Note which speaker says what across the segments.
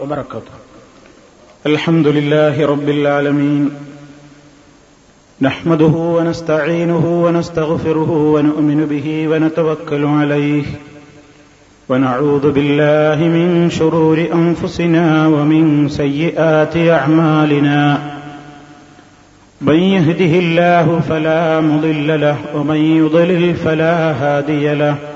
Speaker 1: وبركاته. الحمد لله رب العالمين. نحمده ونستعينه ونستغفره ونؤمن به ونتوكل عليه. ونعوذ بالله من شرور أنفسنا ومن سيئات أعمالنا. من يهده الله فلا مضل له ومن يضلل فلا هادي له.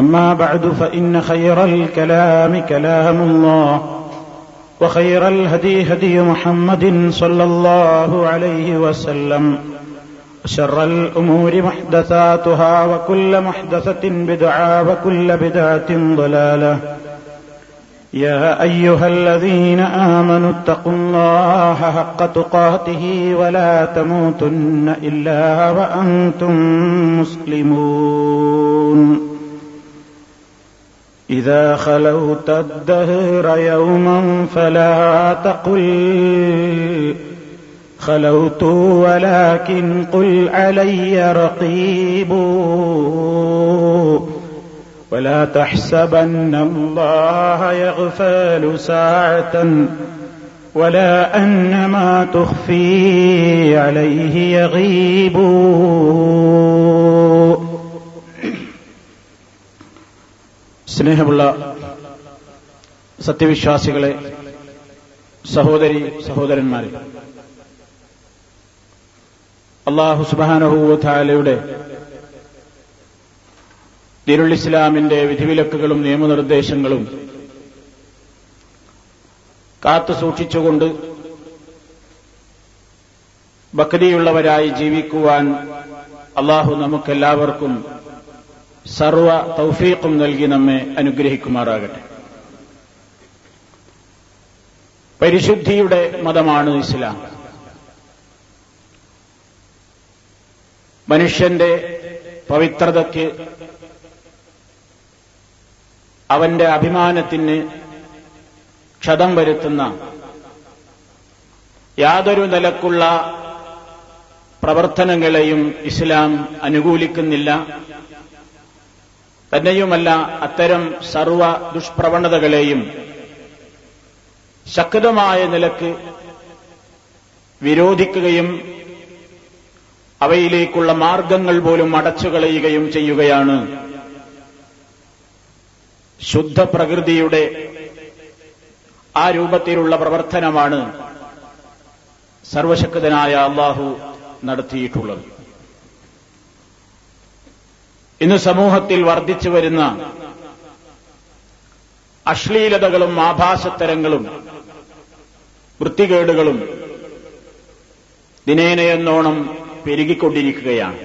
Speaker 1: أما بعد فإن خير الكلام كلام الله وخير الهدي هدي محمد صلى الله عليه وسلم وشر الأمور محدثاتها وكل محدثة بدعة وكل بدعة ضلالة. يا أيها الذين آمنوا اتقوا الله حق تقاته ولا تموتن إلا وأنتم مسلمون. إذا خلوت الدهر يوما فلا تقل خلوت ولكن قل علي رقيب ولا تحسبن الله يغفل ساعة ولا أن ما تخفي عليه يغيب സ്നേഹമുള്ള സത്യവിശ്വാസികളെ സഹോദരി സഹോദരന്മാരെ അള്ളാഹു സുബാനഹൂവത്താലയുടെ ദിരുൾ ഇസ്ലാമിന്റെ വിധിവിലക്കുകളും നിയമനിർദ്ദേശങ്ങളും കാത്തു സൂക്ഷിച്ചുകൊണ്ട് ഭക്തിയുള്ളവരായി ജീവിക്കുവാൻ അള്ളാഹു നമുക്കെല്ലാവർക്കും സർവ തൗഫീഖും നൽകി നമ്മെ അനുഗ്രഹിക്കുമാറാകട്ടെ. പരിശുദ്ധിയുടെ മതമാണ് ഇസ്ലാം. മനുഷ്യന്റെ പവിത്രതയ്ക്ക് അവന്റെ അഭിമാനത്തിന് ക്ഷതം വരുത്തുന്ന യാതൊരു നിലക്കുള്ള പ്രവർത്തനങ്ങളെയും ഇസ്ലാം അനുകൂലിക്കുന്നില്ല. തന്നെയുമല്ല അത്തരം സർവ ദുഷ്പ്രവണതകളെയും ശക്തമായ നിലയ്ക്ക് വിരോധിക്കുകയും അവയിലേക്കുള്ള മാർഗങ്ങൾ പോലും അടച്ചുകളയുകയും ചെയ്യുകയാണ് ശുദ്ധ പ്രകൃതിയുടെ ആ രൂപത്തിലുള്ള പ്രവർത്തനമാണ് സർവശക്തനായ അള്ളാഹു നടത്തിയിട്ടുള്ളത്. ഇന്ന് സമൂഹത്തിൽ വർദ്ധിച്ചു വരുന്ന അശ്ലീലതകളും ആഭാസത്തരങ്ങളും വൃത്തികേടുകളും ദിനേനയെന്നോണം പെരുകിക്കൊണ്ടിരിക്കുകയാണ്.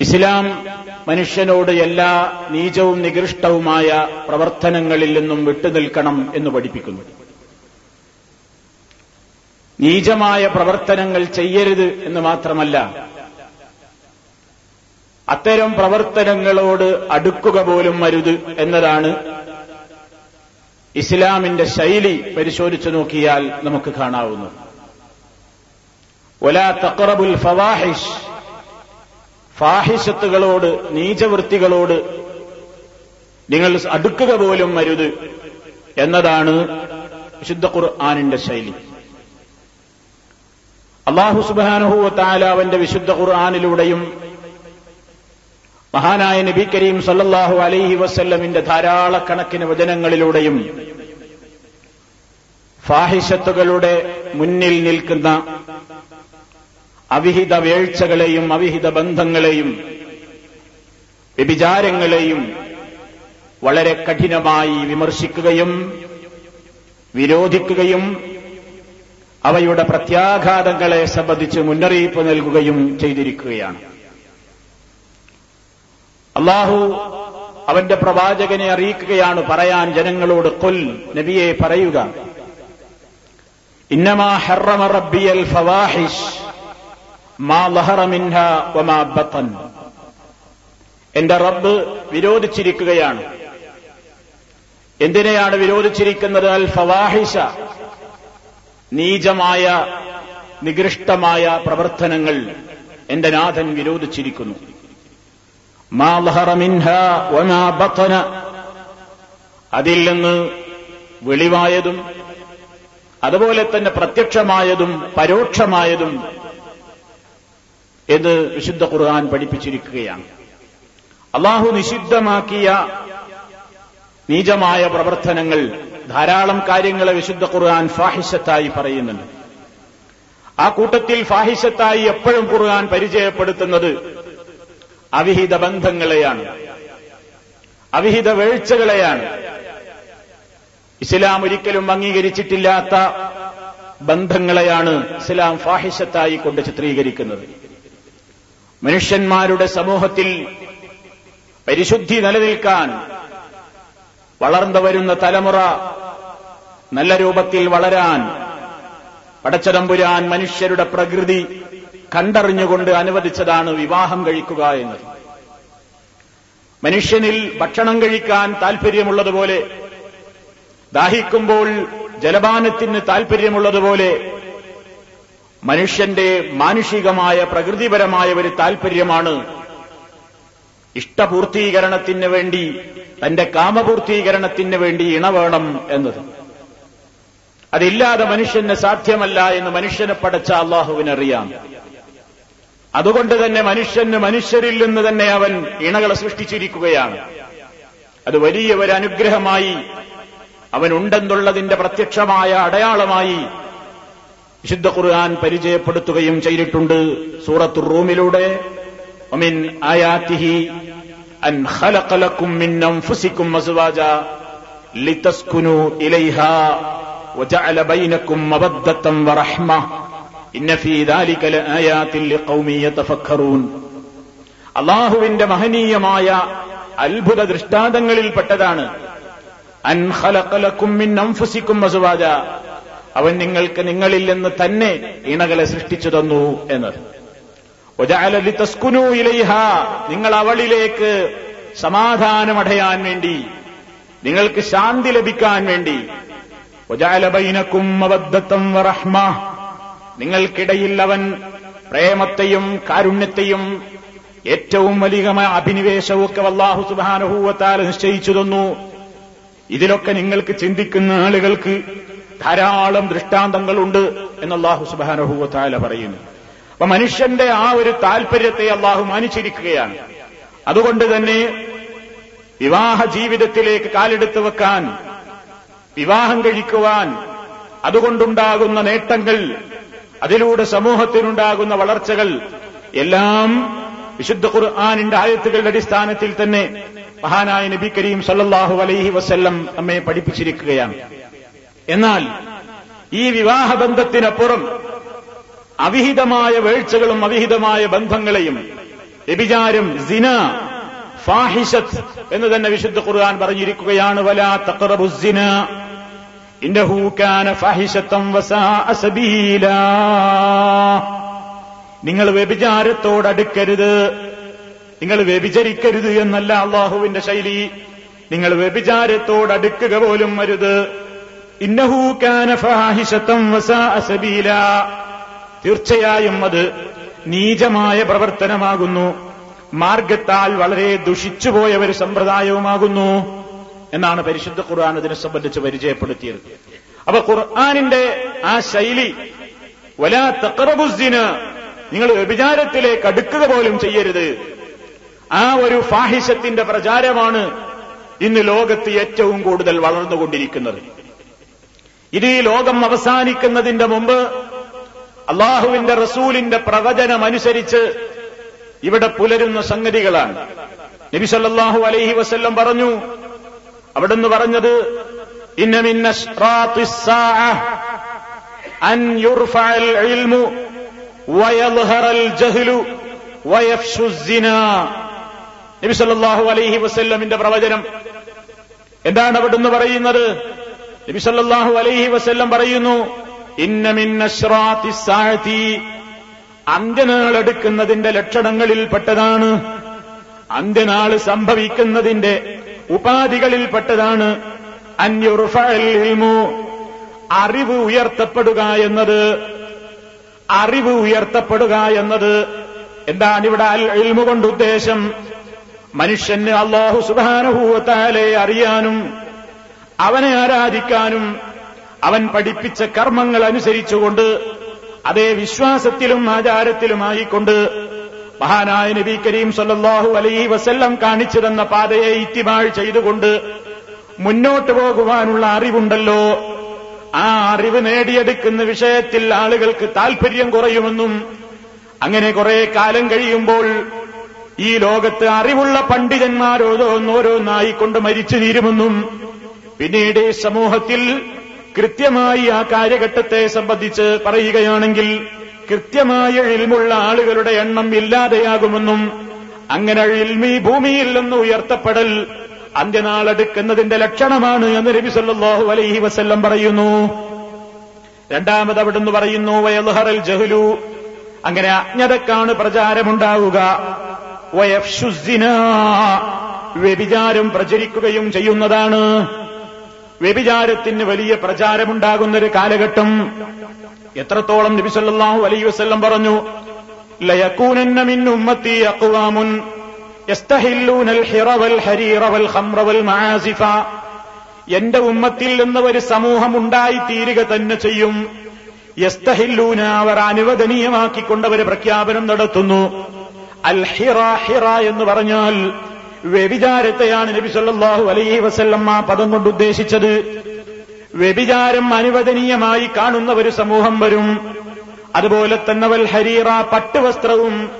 Speaker 1: ഇസ്ലാം മനുഷ്യനോട് എല്ലാ നീചവും നികൃഷ്ടവുമായ പ്രവർത്തനങ്ങളിൽ നിന്നും വിട്ടുനിൽക്കണം എന്ന് പഠിപ്പിക്കുന്നു. നീചമായ പ്രവർത്തനങ്ങൾ ചെയ്യരുത് എന്ന് മാത്രമല്ല അത്തരം പ്രവർത്തനങ്ങളോട് അടുക്കുക പോലും അരുത് എന്നതാണ് ഇസ്ലാമിന്റെ ശൈലി പരിശോധിച്ചു നോക്കിയാൽ നമുക്ക് കാണാവുന്നു ഒലാ തക്കറബുൽ ഫവാഹിഷ് ഫാഹിഷത്തുകളോട് നീചവൃത്തികളോട് നിങ്ങൾ അടുക്കുക പോലും അരുത് എന്നതാണ് വിശുദ്ധ ഖുർആാനിന്റെ ശൈലി. അള്ളാഹു സുബാനുഹൂ താലാവന്റെ വിശുദ്ധ ഖുർആാനിലൂടെയും മഹാനായ നബി കരീം സല്ലാഹു അലൈഹി വസ്ല്ലമിന്റെ ധാരാളക്കണക്കിന് വചനങ്ങളിലൂടെയും ഫാഹിഷത്തുകളുടെ മുന്നിൽ നിൽക്കുന്ന അവിഹിത വേഴ്ചകളെയും അവിഹിത ബന്ധങ്ങളെയും വ്യഭിചാരങ്ങളെയും വളരെ കഠിനമായി വിമർശിക്കുകയും വിരോധിക്കുകയും അവയുടെ പ്രത്യാഘാതങ്ങളെ സംബന്ധിച്ച് മുന്നറിയിപ്പ് നൽകുകയും ചെയ്തിരിക്കുകയാണ്. അള്ളാഹു അവന്റെ പ്രവാചകനെ അറിയിക്കുകയാണ് പറയാൻ ജനങ്ങളോട് കൊൽ നബിയെ പറയുക. ഇന്നമാ ഹറമ റബ്ബിയൽ ഫവാഹിഷ് മാ ലഹറ വമാ എന്റെ റബ്ബ് വിരോധിച്ചിരിക്കുകയാണ്. എന്തിനെയാണ് വിരോധിച്ചിരിക്കുന്നത്? അൽ ഫവാഹിഷ നീചമായ നികൃഷ്ടമായ പ്രവർത്തനങ്ങൾ എന്റെ നാഥൻ വിരോധിച്ചിരിക്കുന്നു. മാ വമാ അതിൽ നിന്ന് വെളിവായതും അതുപോലെ തന്നെ പ്രത്യക്ഷമായതും പരോക്ഷമായതും എന്ന് വിശുദ്ധ ഖുർആൻ പഠിപ്പിച്ചിരിക്കുകയാണ്. അള്ളാഹു നിഷിദ്ധമാക്കിയ നീചമായ പ്രവർത്തനങ്ങൾ ധാരാളം കാര്യങ്ങളെ വിശുദ്ധ ഖുർആൻ ഫാഹിഷത്തായി പറയുന്നുണ്ട്. ആ കൂട്ടത്തിൽ ഫാഹിഷത്തായി എപ്പോഴും ഖുർആൻ പരിചയപ്പെടുത്തുന്നത് അവിഹിത ബന്ധങ്ങളെയാണ്. അവിഹിത വീഴ്ചകളെയാണ്. ഇസ്ലാം ഒരിക്കലും അംഗീകരിച്ചിട്ടില്ലാത്ത ബന്ധങ്ങളെയാണ് ഇസ്ലാം ഫാഹിഷത്തായി കൊണ്ട് ചിത്രീകരിക്കുന്നത്. മനുഷ്യന്മാരുടെ സമൂഹത്തിൽ പരിശുദ്ധി നിലനിൽക്കാൻ വളർന്നു വരുന്ന തലമുറ നല്ല രൂപത്തിൽ വളരാൻ പടച്ചതമ്പുരാൻ മനുഷ്യരുടെ പ്രകൃതി കണ്ടറിഞ്ഞുകൊണ്ട് അനുവദിച്ചതാണ് വിവാഹം കഴിക്കുക എന്നത്. മനുഷ്യനിൽ ഭക്ഷണം കഴിക്കാൻ താൽപ്പര്യമുള്ളതുപോലെ ദാഹിക്കുമ്പോൾ ജലപാനത്തിന് താൽപ്പര്യമുള്ളതുപോലെ മനുഷ്യന്റെ മാനുഷികമായ പ്രകൃതിപരമായ ഒരു താൽപ്പര്യമാണ് ഇഷ്ടപൂർത്തീകരണത്തിന് വേണ്ടി തന്റെ കാമപൂർത്തീകരണത്തിന് വേണ്ടി ഇണവേണം എന്നത്. അതില്ലാതെ മനുഷ്യന് സാധ്യമല്ല എന്ന് മനുഷ്യനെ പടച്ച അള്ളാഹുവിനറിയാം. അതുകൊണ്ട് തന്നെ മനുഷ്യന് മനുഷ്യരിൽ നിന്ന് തന്നെ അവൻ ഇണകളെ സൃഷ്ടിച്ചിരിക്കുകയാണ്. അത് വലിയ ഒരു അനുഗ്രഹമായി അവനുണ്ടെന്നുള്ളതിന്റെ പ്രത്യക്ഷമായ അടയാളമായി വിശുദ്ധ ഖുർആൻ പരിചയപ്പെടുത്തുകയും ചെയ്തിട്ടുണ്ട് സൂറത്തു റൂമിലൂടെ. ഒമിൻ അൻ മിൻ അൻഫുസിക്കും ലിതസ്കുനു ഇലൈഹ വജഅല വറഹ്മ. അള്ളാഹുവിന്റെ മഹനീയമായ അത്ഭുത ദൃഷ്ടാന്തങ്ങളിൽപ്പെട്ടതാണ് അവൻ നിങ്ങൾക്ക് നിങ്ങളിൽ നിന്ന് തന്നെ ഇണകളെ സൃഷ്ടിച്ചു തന്നു എന്നത്. നിങ്ങൾ അവളിലേക്ക് സമാധാനമടയാൻ വേണ്ടി നിങ്ങൾക്ക് ശാന്തി ലഭിക്കാൻ വേണ്ടി. ഒജാലബൈനക്കും വറഹ്മ. നിങ്ങൾക്കിടയിൽ അവൻ പ്രേമത്തെയും കാരുണ്യത്തെയും ഏറ്റവും വലിയ അഭിനിവേശവും ഒക്കെ വല്ലാഹു സുബാനുഭൂവത്താൽ നിശ്ചയിച്ചു തന്നു. ഇതിലൊക്കെ നിങ്ങൾക്ക് ചിന്തിക്കുന്ന ആളുകൾക്ക് ധാരാളം ദൃഷ്ടാന്തങ്ങളുണ്ട് എന്ന് അള്ളാഹു സുബാനുഭൂവത്താല പറയുന്നു. അപ്പൊ മനുഷ്യന്റെ ആ ഒരു താൽപര്യത്തെ അള്ളാഹു മാനിച്ചിരിക്കുകയാണ്. അതുകൊണ്ട് തന്നെ വിവാഹ ജീവിതത്തിലേക്ക് കാലെടുത്തു വെക്കാൻ വിവാഹം കഴിക്കുവാൻ അതുകൊണ്ടുണ്ടാകുന്ന നേട്ടങ്ങൾ അതിലൂടെ സമൂഹത്തിനുണ്ടാകുന്ന വളർച്ചകൾ എല്ലാം വിശുദ്ധ ഖുർആാനിന്റെ ആയത്തുകളുടെ അടിസ്ഥാനത്തിൽ തന്നെ മഹാനായ നബി കരീം സല്ലാഹു അലൈഹി വസ്ല്ലം നമ്മെ പഠിപ്പിച്ചിരിക്കുകയാണ്. എന്നാൽ ഈ വിവാഹബന്ധത്തിനപ്പുറം അവിഹിതമായ വേഴ്ചകളും അവിഹിതമായ ബന്ധങ്ങളെയും വ്യഭിചാരം സിന ഫാഹിഷത്ത് എന്ന് തന്നെ വിശുദ്ധ ഖുർആൻ പറഞ്ഞിരിക്കുകയാണ് വലാ തഖറബുസിന നിങ്ങൾ വ്യഭിചാരത്തോടടുക്കരുത് നിങ്ങൾ വ്യഭിചരിക്കരുത് എന്നല്ല അള്ളാഹുവിന്റെ ശൈലി. നിങ്ങൾ വ്യഭിചാരത്തോടടുക്കുക പോലും വസാഅ അസബീല. തീർച്ചയായും അത് നീചമായ പ്രവർത്തനമാകുന്നു. മാർഗത്താൽ വളരെ ദുഷിച്ചുപോയ ഒരു സമ്പ്രദായവുമാകുന്നു. എന്നാണ് പരിശുദ്ധ ഖുർആൻ ഇതിനെ സംബന്ധിച്ച് പരിചയപ്പെടുത്തിയത്. അപ്പൊ ഖുർആാനിന്റെ ആ ശൈലി വലാ തക്കറബുസിന് നിങ്ങൾ വ്യഭിചാരത്തിലേക്ക് അടുക്കുക പോലും ചെയ്യരുത്. ആ ഒരു ഫാഹിഷത്തിന്റെ പ്രചാരമാണ് ഇന്ന് ലോകത്ത് ഏറ്റവും കൂടുതൽ വളർന്നുകൊണ്ടിരിക്കുന്നത്. ഇത് ഈ ലോകം അവസാനിക്കുന്നതിന്റെ മുമ്പ് അള്ളാഹുവിന്റെ റസൂലിന്റെ പ്രവചനമനുസരിച്ച് ഇവിടെ പുലരുന്ന സംഗതികളാണ്. നബി സല്ലല്ലാഹു അലൈഹി വസല്ലം പറഞ്ഞു അവിടുന്ന് പറഞ്ഞത് നബിസല്ലാഹു അലൈഹി വസ്ല്ലമിന്റെ പ്രവചനം. എന്താണ് അവിടുന്ന് പറയുന്നത്? നബിസല്ലാഹു അലൈഹി വസ്ല്ലം പറയുന്നു അന്ത്യനാൾ എടുക്കുന്നതിന്റെ ലക്ഷണങ്ങളിൽ പെട്ടതാണ്. അന്ത്യനാൾ സംഭവിക്കുന്നതിന്റെ ഉപാധികളിൽപ്പെട്ടതാണ്. അന്യുറുഫു അറിവ് ഉയർത്തപ്പെടുക എന്നത് അറിവ് ഉയർത്തപ്പെടുക എന്നത് എന്താണ് ഇവിടെ ഇൽമു കൊണ്ട് ഉദ്ദേശം? മനുഷ്യന് അള്ളാഹു സുധാനുഭൂവത്താലെ അറിയാനും അവനെ ആരാധിക്കാനും അവൻ പഠിപ്പിച്ച കർമ്മങ്ങൾ അനുസരിച്ചുകൊണ്ട് അതേ വിശ്വാസത്തിലും ആചാരത്തിലുമായിക്കൊണ്ട് മഹാനായ നബി കരീം സല്ലാഹു അലൈ വസല്ലം കാണിച്ചു തന്ന പാതയെ ഇത്തിമാൾ ചെയ്തുകൊണ്ട് മുന്നോട്ട് പോകുവാനുള്ള അറിവുണ്ടല്ലോ. ആ അറിവ് നേടിയെടുക്കുന്ന വിഷയത്തിൽ ആളുകൾക്ക് താൽപര്യം കുറയുമെന്നും അങ്ങനെ കുറെ കാലം കഴിയുമ്പോൾ ഈ ലോകത്ത് അറിവുള്ള പണ്ഡിതന്മാരോതോന്നോരോന്നായിക്കൊണ്ട് മരിച്ചു തീരുമെന്നും പിന്നീട് സമൂഹത്തിൽ കൃത്യമായി ആ കാര്യഘട്ടത്തെ സംബന്ധിച്ച് പറയുകയാണെങ്കിൽ കൃത്യമായ ഇൽമുള്ള ആളുകളുടെ എണ്ണം ഇല്ലാതെയാകുമെന്നും അങ്ങനെ ഇൽമി ഭൂമിയിൽ നിന്ന് ഉയർത്തപ്പെടൽ അന്ത്യനാളെടുക്കുന്നതിന്റെ ലക്ഷണമാണ് എന്ന് നബി സല്ലാഹു അലൈഹി വസ്ല്ലം പറയുന്നു. രണ്ടാമത് അവിടുന്ന് പറയുന്നു വയൽഹറൽ ജഹ്ലു. അങ്ങനെ അജ്ഞതക്കാണ് പ്രചാരമുണ്ടാവുക. വയഫ്ഷുസിന വ്യഭിചാരം പ്രചരിക്കുകയും ചെയ്യുന്നതാണ്. വ്യഭിചാരത്തിന് വലിയ പ്രചാരമുണ്ടാകുന്ന ഒരു കാലഘട്ടം. എത്രത്തോളം നബിസല്ലാഹു അലൈ വസ്ല്ലം പറഞ്ഞു ഉമ്മത്തി എന്റെ ഉമ്മത്തിൽ നിന്ന് ഒരു സമൂഹം ഉണ്ടായിത്തീരുക തന്നെ ചെയ്യും. യസ്തഹില്ലൂന അവർ അനുവദനീയമാക്കിക്കൊണ്ടവര് പ്രഖ്യാപനം നടത്തുന്നു. അൽഹിറ ഹിറ എന്ന് പറഞ്ഞാൽ വ്യഭിചാരത്തെയാണ് നബി സല്ലല്ലാഹു അലൈഹി വസല്ലം ആ പദം കൊണ്ട് ഉദ്ദേശിച്ചത്. വ്യഭിചാരം അനുവദനീയമായി കാണുന്ന ഒരു സമൂഹം വരും. അതുപോലെ തന്നെ വൽ ഹരീറ പട്ടുവസ്ത്രവും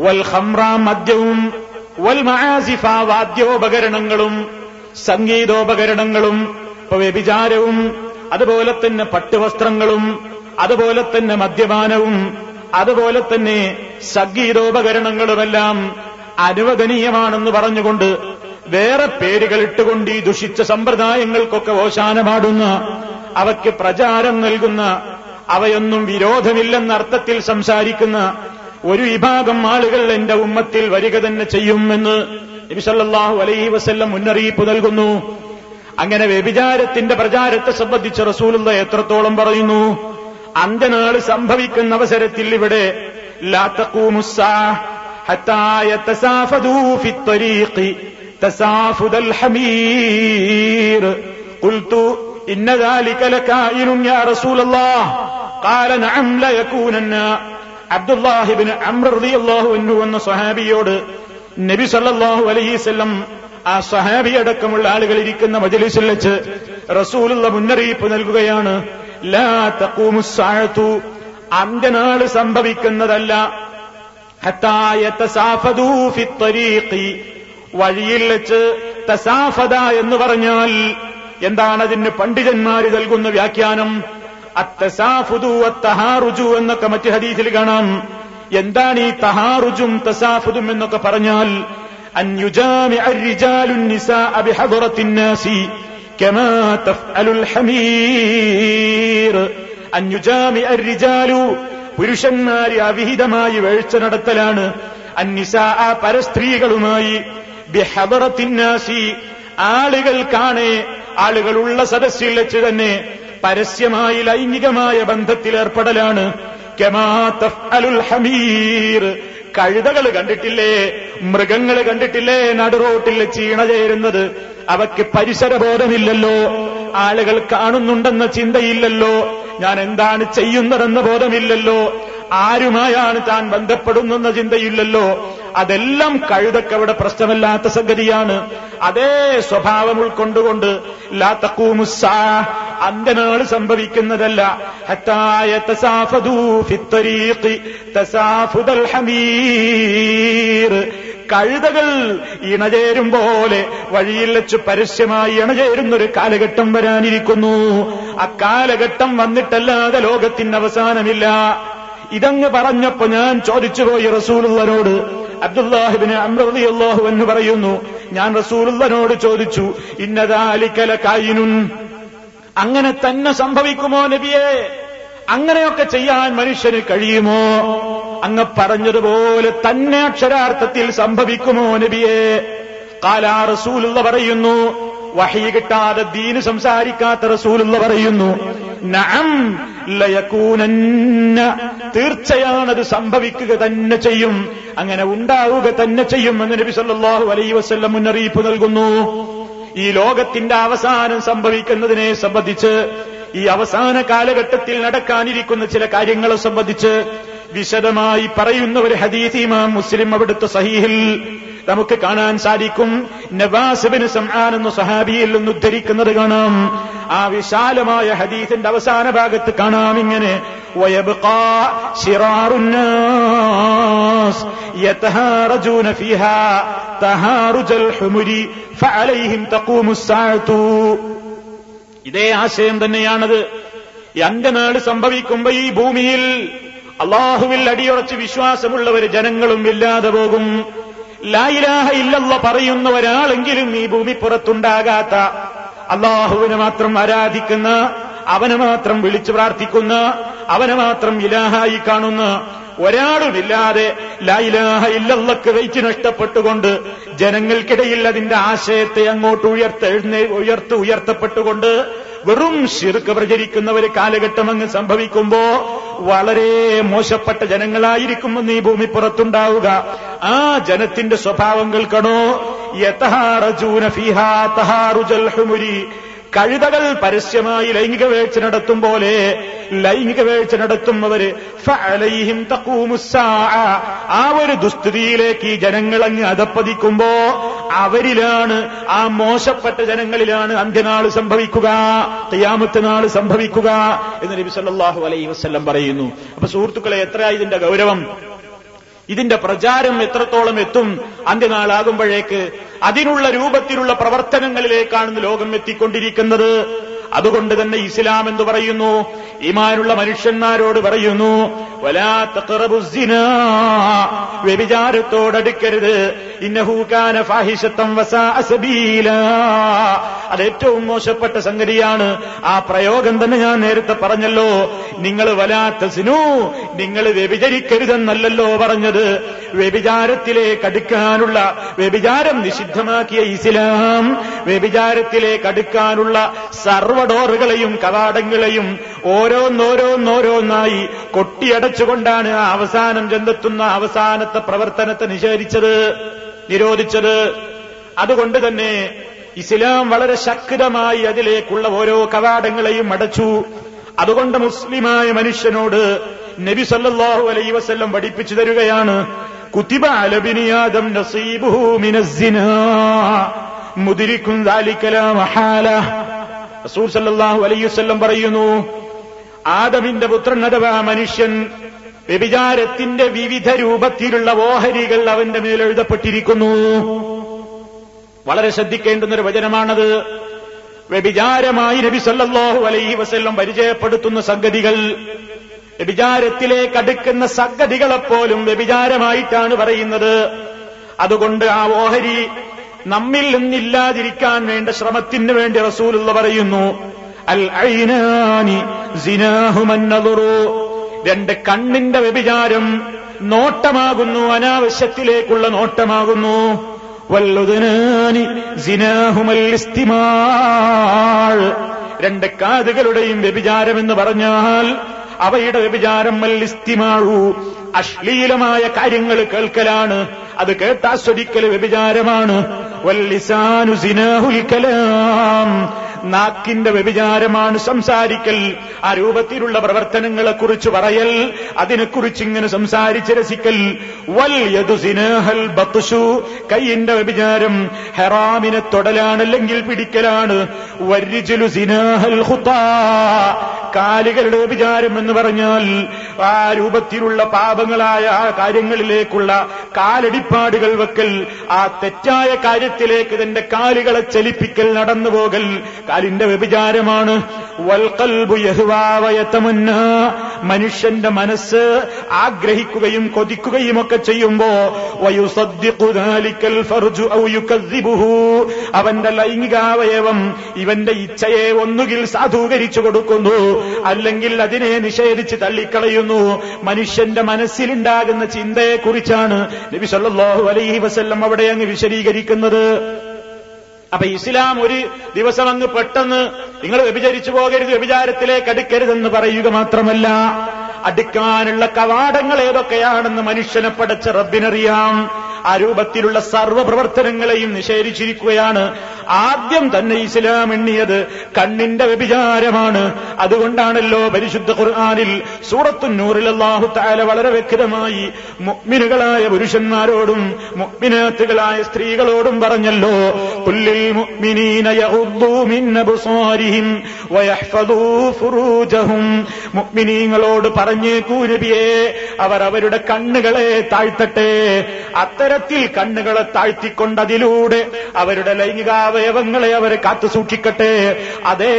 Speaker 1: വൽ ഹംറ മദ്യവും വൽ മഹാസിഫ വാദ്യോപകരണങ്ങളും സംഗീതോപകരണങ്ങളും ഇപ്പൊ വ്യഭിചാരവും അതുപോലെ തന്നെ പട്ടുവസ്ത്രങ്ങളും അതുപോലെ തന്നെ മദ്യപാനവും അതുപോലെ തന്നെ സംഗീതോപകരണങ്ങളുമെല്ലാം അനുവദനീയമാണെന്ന് പറഞ്ഞുകൊണ്ട് വേറെ പേരുകളിട്ടുകൊണ്ട് ഈ ദുഷിച്ച സമ്പ്രദായങ്ങൾക്കൊക്കെ ഓശാനമാടുന്ന അവയ്ക്ക് പ്രചാരം നൽകുന്ന അവയൊന്നും വിരോധമില്ലെന്ന അർത്ഥത്തിൽ സംസാരിക്കുന്ന ഒരു വിഭാഗം ആളുകൾ എന്റെ ഉമ്മത്തിൽ വരിക തന്നെ ചെയ്യുമെന്ന് നബിസല്ലാഹു അലൈഹി വസ്ല്ലം മുന്നറിയിപ്പ് നൽകുന്നു. അങ്ങനെ വ്യഭിചാരത്തിന്റെ പ്രചാരത്തെ സംബന്ധിച്ച് റസൂലുള്ള എത്രത്തോളം പറയുന്നു? അന്ത്യനാൾ സംഭവിക്കുന്ന അവസരത്തിൽ ഇവിടെ ലാത്തക്കൂമുസ്സാ حتى يتسافدوا في الطريق تسافد الحمير قلت إن ذلك لكائن يا رسول الله قال نعم ليكونن عبد الله بن عمرو رضي الله عنه എന്ന സ്വഹാബിയോട് നബി സല്ലല്ലാഹു അലൈഹി വസല്ലം ആ സ്വഹാബി അടക്കമുള്ള ആളുകൾ ഇരിക്കുന്ന മജലിസിൽ വെച്ച് റസൂലുള്ള മുന്നറിയിപ്പ് നൽകുകയാണ് ലാ തഖൂമുസ്സാഅതു അന്ത്യനാൾ സംഭവിക്കുന്നതല്ല വഴിയിൽ വെച്ച് തസാഫദ എന്ന് പറഞ്ഞാൽ എന്താണ് അതിന് പണ്ഡിതന്മാര് നൽകുന്ന വ്യാഖ്യാനം? അത്തസാഫുദു അത്തഹാറുജു എന്നൊക്കെ മറ്റ് ഹദീസിൽ കാണാം. എന്താണ് ഈ തഹാറുജും തസാഫുദും എന്നൊക്കെ പറഞ്ഞാൽ? അൻയുജാമി കമാ പുരുഷന്മാരെ അവിഹിതമായി വേഴ്ച നടത്തലാണ്. അന്നിസ ആ പരസ്ത്രീകളുമായി. ബിഹബറത്തിന്നാസി ആളുകൾ കാണേ ആളുകളുള്ള സദസ്സിൽ വെച്ച് തന്നെ പരസ്യമായി ലൈംഗികമായ ബന്ധത്തിൽ ഏർപ്പെടലാണ് അലുൽ ഹമീർ. കഴുതകൾ കണ്ടിട്ടില്ലേ? മൃഗങ്ങൾ കണ്ടിട്ടില്ലേ? നടുറോട്ടിൽ ചീണ ചേരുന്നത്. അവയ്ക്ക് പരിസരബോധമില്ലല്ലോ. ആളുകൾ കാണുന്നുണ്ടെന്ന ചിന്തയില്ലല്ലോ. ഞാൻ എന്താണ് ചെയ്യുന്നതെന്ന ബോധമില്ലല്ലോ. ആരുമായാണ് താൻ ബന്ധപ്പെടുന്നെന്ന ചിന്തയില്ലല്ലോ. അതെല്ലാം കഴുതക്കവിടെ പ്രശ്നമല്ലാത്ത സംഗതിയാണ്. അതേ സ്വഭാവം ഉൾക്കൊണ്ടുകൊണ്ട് ലാത്തക്കൂമുസ്സാ അന്ത്യനാൾ സംഭവിക്കുന്നതല്ല. ഹത്തായ ഹമീർ. കഴുതകൾ ഇണചേരും പോലെ വഴിയിൽ വെച്ച് പരസ്യമായി ഇണചേരുന്ന ഒരു കാലഘട്ടം വരാനിരിക്കുന്നു. അക്കാലഘട്ടം വന്നിട്ടല്ലാതെ ലോകത്തിന് അവസാനമില്ല. ഇതങ്ങ് പറഞ്ഞപ്പോ ഞാൻ ചോദിച്ചുപോയി റസൂലുള്ളനോട്. അബ്ദുല്ലാഹിബിന് അമ്രതിയല്ലാഹു എന്ന് പറയുന്നു ഞാൻ റസൂലുള്ളനോട് ചോദിച്ചു ഇന്നതാലിക്കല കായിനുൻ അങ്ങനെ തന്നെ സംഭവിക്കുമോ നബിയെ? അങ്ങനെയൊക്കെ ചെയ്യാൻ മനുഷ്യന് കഴിയുമോ? അങ്ങ് പറഞ്ഞതുപോലെ തന്നെ അക്ഷരാർത്ഥത്തിൽ സംഭവിക്കുമോ നബിയെ? കാലാ റസൂലുള്ള പറയുന്നു വഹി കിട്ടാതെ ദീന് സംസാരിക്കാത്ത റസൂലുള്ള പറയുന്നു നഅം തീർച്ചയാണത് സംഭവിക്കുക തന്നെ ചെയ്യും അങ്ങനെ ഉണ്ടാവുക തന്നെ ചെയ്യും എന്ന് നബി സല്ലല്ലാഹു അലൈഹി വസല്ലം മുന്നറിയിപ്പ് നൽകുന്നു. ഈ ലോകത്തിന്റെ അവസാനം സംഭവിക്കുന്നതിനെ സംബന്ധിച്ച് ഈ അവസാന കാലഘട്ടത്തിൽ നടക്കാനിരിക്കുന്ന ചില കാര്യങ്ങളെ സംബന്ധിച്ച് വിശദമായി പറയുന്ന ഒരു ഹദീസ് ഇമാം മുസ്ലിം അവിടുത്തെ സഹീഹിൽ നമുക്ക് കാണാൻ സാധിക്കും നവാസിബിന് സംആൻ എന്ന സഹാബിയിൽ നിന്ന് ഉദ്ധരിക്കുന്നത് കാണാം ആ വിശാലമായ ഹദീസിന്റെ അവസാന ഭാഗത്ത് കാണാം ഇങ്ങനെ ويبقى شرار الناس يتهارجون فيها تهارج الحمر فعليهم تقوم الساعة ഇതേ ആശയം തന്നെയാണത് ഈ അന്ത്യനാട് സംഭവിക്കുമ്പോ ഈ ഭൂമിയിൽ അള്ളാഹുവിൽ അടിയുറച്ച് വിശ്വാസമുള്ളവർ ജനങ്ങളും ഇല്ലാതെ പോകും ലായിലാഹ ഇല്ലല്ല പറയുന്ന ഒരാളെങ്കിലും ഈ ഭൂമി പുറത്തുണ്ടാകാത്ത അള്ളാഹുവിനെ മാത്രം ആരാധിക്കുന്ന അവനെ മാത്രം വിളിച്ചു പ്രാർത്ഥിക്കുന്ന അവനെ മാത്രം ഇലാഹായി കാണുന്ന ഒരാളുമില്ലാതെ ലായിലാഹ ഇല്ലല്ലക്ക് വെച്ച് നഷ്ടപ്പെട്ടുകൊണ്ട് ജനങ്ങൾക്കിടയിൽ അതിന്റെ ആശയത്തെ അങ്ങോട്ട് ഉയർത്തു ഉയർത്ത് ഉയർത്തപ്പെട്ടുകൊണ്ട് വെറും ശിർക്ക് പ്രചരിക്കുന്ന ഒരു കാലഘട്ടം അങ്ങ് സംഭവിക്കുമ്പോ വളരെ മോശപ്പെട്ട ജനങ്ങളായിരിക്കുമെന്ന് ഈ ഭൂമി പുറത്തുണ്ടാവുക. ആ ജനത്തിന്റെ സ്വഭാവം കേൾക്കണോ? യഥാറജൂന ഫിഹാ തഹാറുജൽ കഴുതകൾ പരസ്യമായി ലൈംഗിക വീഴ്ച നടത്തും പോലെ ലൈംഗിക വീഴ്ച നടത്തുന്നവര് ആ ഒരു ദുസ്ഥിതിയിലേക്ക് ഈ ജനങ്ങൾ അങ്ങ് അതപ്പതിക്കുമ്പോ അവരിലാണ് ആ മോശപ്പെട്ട ജനങ്ങളിലാണ് അന്ത്യനാൾ സംഭവിക്കുക തയ്യാമത്തെ നാൾ സംഭവിക്കുക എന്ന് നബി സല്ലല്ലാഹു അലൈഹി വസല്ലം പറയുന്നു. അപ്പൊ സുഹൃത്തുക്കളെ എത്ര ഇതിന്റെ ഗൗരവം? ഇതിന്റെ പ്രചാരം എത്രത്തോളം എത്തും അന്ത്യനാളാകുമ്പോഴേക്ക് അതിനുള്ള രൂപത്തിലുള്ള പ്രവർത്തനങ്ങളിലേക്കാണ് ലോകം എത്തിക്കൊണ്ടിരിക്കുന്നത്. അതുകൊണ്ട് തന്നെ ഇസ്ലാം എന്ന് പറയുന്നു? ഇമാനുള്ള മനുഷ്യന്മാരോട് പറയുന്നു വ്യഭിചാരത്തോടടുക്കരുത്. ഇന്നഹൂകാന ഫാഹിഷത്തം വസാ അസബീല. അത് ഏറ്റവും മോശപ്പെട്ട സംഗതിയാണ് ആ പ്രയോഗം തന്നെ ഞാൻ നേരത്തെ പറഞ്ഞല്ലോ. നിങ്ങൾ വലാത്ത സിനു നിങ്ങൾ വ്യഭിചരിക്കരുതെന്നല്ലോ പറഞ്ഞത്. വ്യഭിചാരത്തിലേക്ക് അടുക്കാനുള്ള വ്യഭിചാരം നിഷിദ്ധമാക്കിയ ഇസ്ലാം വ്യഭിചാരത്തിലേക്ക് അടുക്കാനുള്ള സർവഡോറുകളെയും കവാടങ്ങളെയും ഓരോന്നോരോന്നോരോന്നായി കൊട്ടിയടച്ചുകൊണ്ടാണ് ആ അവസാനം ചെന്നെത്തുന്ന അവസാനത്തെ പ്രവർത്തനത്തെ നിഷേധിച്ചത് നിരോധിച്ചത്. അതുകൊണ്ട് തന്നെ ഇസ്ലാം വളരെ ശക്തമായി അതിലേക്കുള്ള ഓരോ കവാടങ്ങളെയും അടച്ചു. അതുകൊണ്ട് മുസ്ലിമായ മനുഷ്യനോട് നബി സല്ലാഹു അലൈ വസ്ല്ലം പഠിപ്പിച്ചു തരികയാണ് കുത്തിബ അലബിനിയാദം നസീബുഹു മിനസ്സിനാ മുദിരിക്കും ദാലിക്കല മഹാല. റസൂൽ വസല്ലം പറയുന്നു ആദമിന്റെ പുത്രൻ അഥവാ മനുഷ്യൻ വ്യഭിചാരത്തിന്റെ വിവിധ രൂപത്തിലുള്ള ഓഹരികൾ അവന്റെ മേലെഴുതപ്പെട്ടിരിക്കുന്നു വളരെ ശ്രദ്ധിക്കേണ്ടുന്നൊരു വചനമാണത്. വ്യഭിചാരമായി നബി സല്ലല്ലാഹു അലൈഹി വസ്ല്ലം പരിചയപ്പെടുത്തുന്ന സംഗതികൾ. വ്യഭിചാരത്തിലേക്ക് അടുക്കുന്ന സംഗതികളെപ്പോലും വ്യഭിചാരമായിട്ടാണ് പറയുന്നത്. അതുകൊണ്ട് ആ ഓഹരി നമ്മിൽ നിന്നില്ലാതിരിക്കാൻ വേണ്ട ശ്രമത്തിന് വേണ്ടി റസൂലുള്ള പറയുന്നു. അൽ ഐനാനി രണ്ട് കണ്ണിന്റെ വ്യഭിചാരം നോട്ടമാകുന്നു അനാവശ്യത്തിലേക്കുള്ള നോട്ടമാകുന്നു. വല്ലുതനാനി രണ്ട് കാതുകളുടെയും വ്യഭിചാരം എന്ന് പറഞ്ഞാൽ അവയുടെ വ്യഭിചാരം മല്ലിസ്തിമാഴു അശ്ലീലമായ കാര്യങ്ങൾ കേൾക്കലാണ് അത് കേട്ടാസ്വദിക്കൽ വ്യഭിചാരമാണ്. വല്ലിസാനു സിനാഹുൽ കലാം. നാക്കിന്റെ വ്യഭിചാരമാണ് സംസാരിക്കൽ. ആ രൂപത്തിലുള്ള പ്രവർത്തനങ്ങളെക്കുറിച്ച് പറയൽ അതിനെക്കുറിച്ച് ഇങ്ങനെ സംസാരിച്ച് രസിക്കൽ. വൽ യദുസിനഹൽ ബത്തുഷു കൈയിന്റെ വ്യഭിചാരം ഹെറാമിനെ തൊടലാണല്ലെങ്കിൽ പിടിക്കലാണ്. വരിജുലു സിനാഹൽ ഹുത്താ കാലുകളുടെ വ്യഭിചാരം എന്ന് പറഞ്ഞാൽ ആ രൂപത്തിലുള്ള പാപങ്ങളായ ആ കാര്യങ്ങളിലേക്കുള്ള കാലടിപ്പാടുകൾ വെക്കൽ. ആ തെറ്റായ കാര്യത്തിലേക്ക് തന്റെ കാലുകളെ ചലിപ്പിക്കൽ നടന്നുപോകൽ. കാലിന്റെ വ്യഭിചാരമാണ്. മനുഷ്യന്റെ മനസ്സ് ആഗ്രഹിക്കുകയും കൊതിക്കുകയും ഒക്കെ ചെയ്യുമ്പോ അവന്റെ ലൈംഗികാവയവം ഇവന്റെ ഇച്ഛയെ ഒന്നുകിൽ സാധൂകരിച്ചു കൊടുക്കുന്നു അല്ലെങ്കിൽ അതിനെ നിഷേധിച്ച് തള്ളിക്കളയുന്നു. മനുഷ്യന്റെ മനസ്സിലുണ്ടാകുന്ന ചിന്തയെക്കുറിച്ചാണ് നബി സല്ലല്ലാഹു അലൈഹി വസല്ലം അവിടെ അങ്ങ് വിശദീകരിക്കുന്നത്. അപ്പൊ ഇസ്ലാം ഒരു ദിവസം അങ്ങ് പെട്ടെന്ന് നിങ്ങൾ വ്യഭിചരിച്ചു പോകരുത് വ്യഭിചാരത്തിലേക്ക് അടുക്കരുതെന്ന് പറയുക മാത്രമല്ല. അടുക്കാനുള്ള കവാടങ്ങൾ ഏതൊക്കെയാണെന്ന് മനുഷ്യനെ പടച്ച റബ്ബിനറിയാം. ആ രൂപത്തിലുള്ള സർവപ്രവർത്തനങ്ങളെയും നിഷേധിച്ചിരിക്കുകയാണ്. ആദ്യം തന്നെ ഇസ്ലാം എണ്ണിയത് കണ്ണിന്റെ വ്യഭിചാരമാണ്. അതുകൊണ്ടാണല്ലോ പരിശുദ്ധ ഖുർആാനിൽ സൂറത്തുന്നൂറിൽ അള്ളാഹു താല വളരെ വ്യക്തമായി മുഗ്മിനുകളായ പുരുഷന്മാരോടും മുഗ്മിനാത്തുകളായ സ്ത്രീകളോടും പറഞ്ഞല്ലോ പുല്ലിൽ മുഅ്മിനീങ്ങളോട് പറഞ്ഞേക്കൂ അവർ അവരുടെ കണ്ണുകളെ താഴ്ത്തട്ടെ. അത്തരത്തിൽ കണ്ണുകളെ താഴ്ത്തിക്കൊണ്ടതിലൂടെ അവരുടെ ലൈംഗികാവയവങ്ങളെ അവർ കാത്തു സൂക്ഷിക്കട്ടെ. അതേ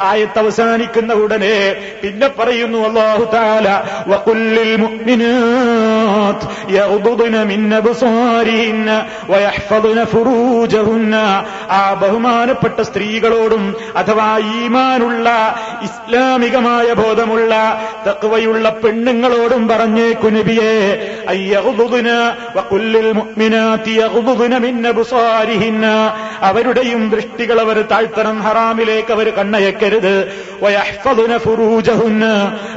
Speaker 1: ആയത്ത് അവസാനിക്കുന്ന ഉടനെ പിന്നെ പറയുന്നു അള്ളാഹു ആ ബഹുമാനപ്പെട്ട സ്ത്രീകളോടും അഥവാ ഈമാനുള്ള ഇസ്ലാമികമായ ബോധമുള്ള തക്വയുള്ള പെണ്ണുങ്ങളോടും പറഞ്ഞേക്കു നബിയെ അയ്യഗ്ദുന അവരുടെയും ദൃഷ്ടികൾ അവർ താഴ്ത്തണം ഹറാമിലേക്ക് അവർ കണ്ണയക്കരുത്.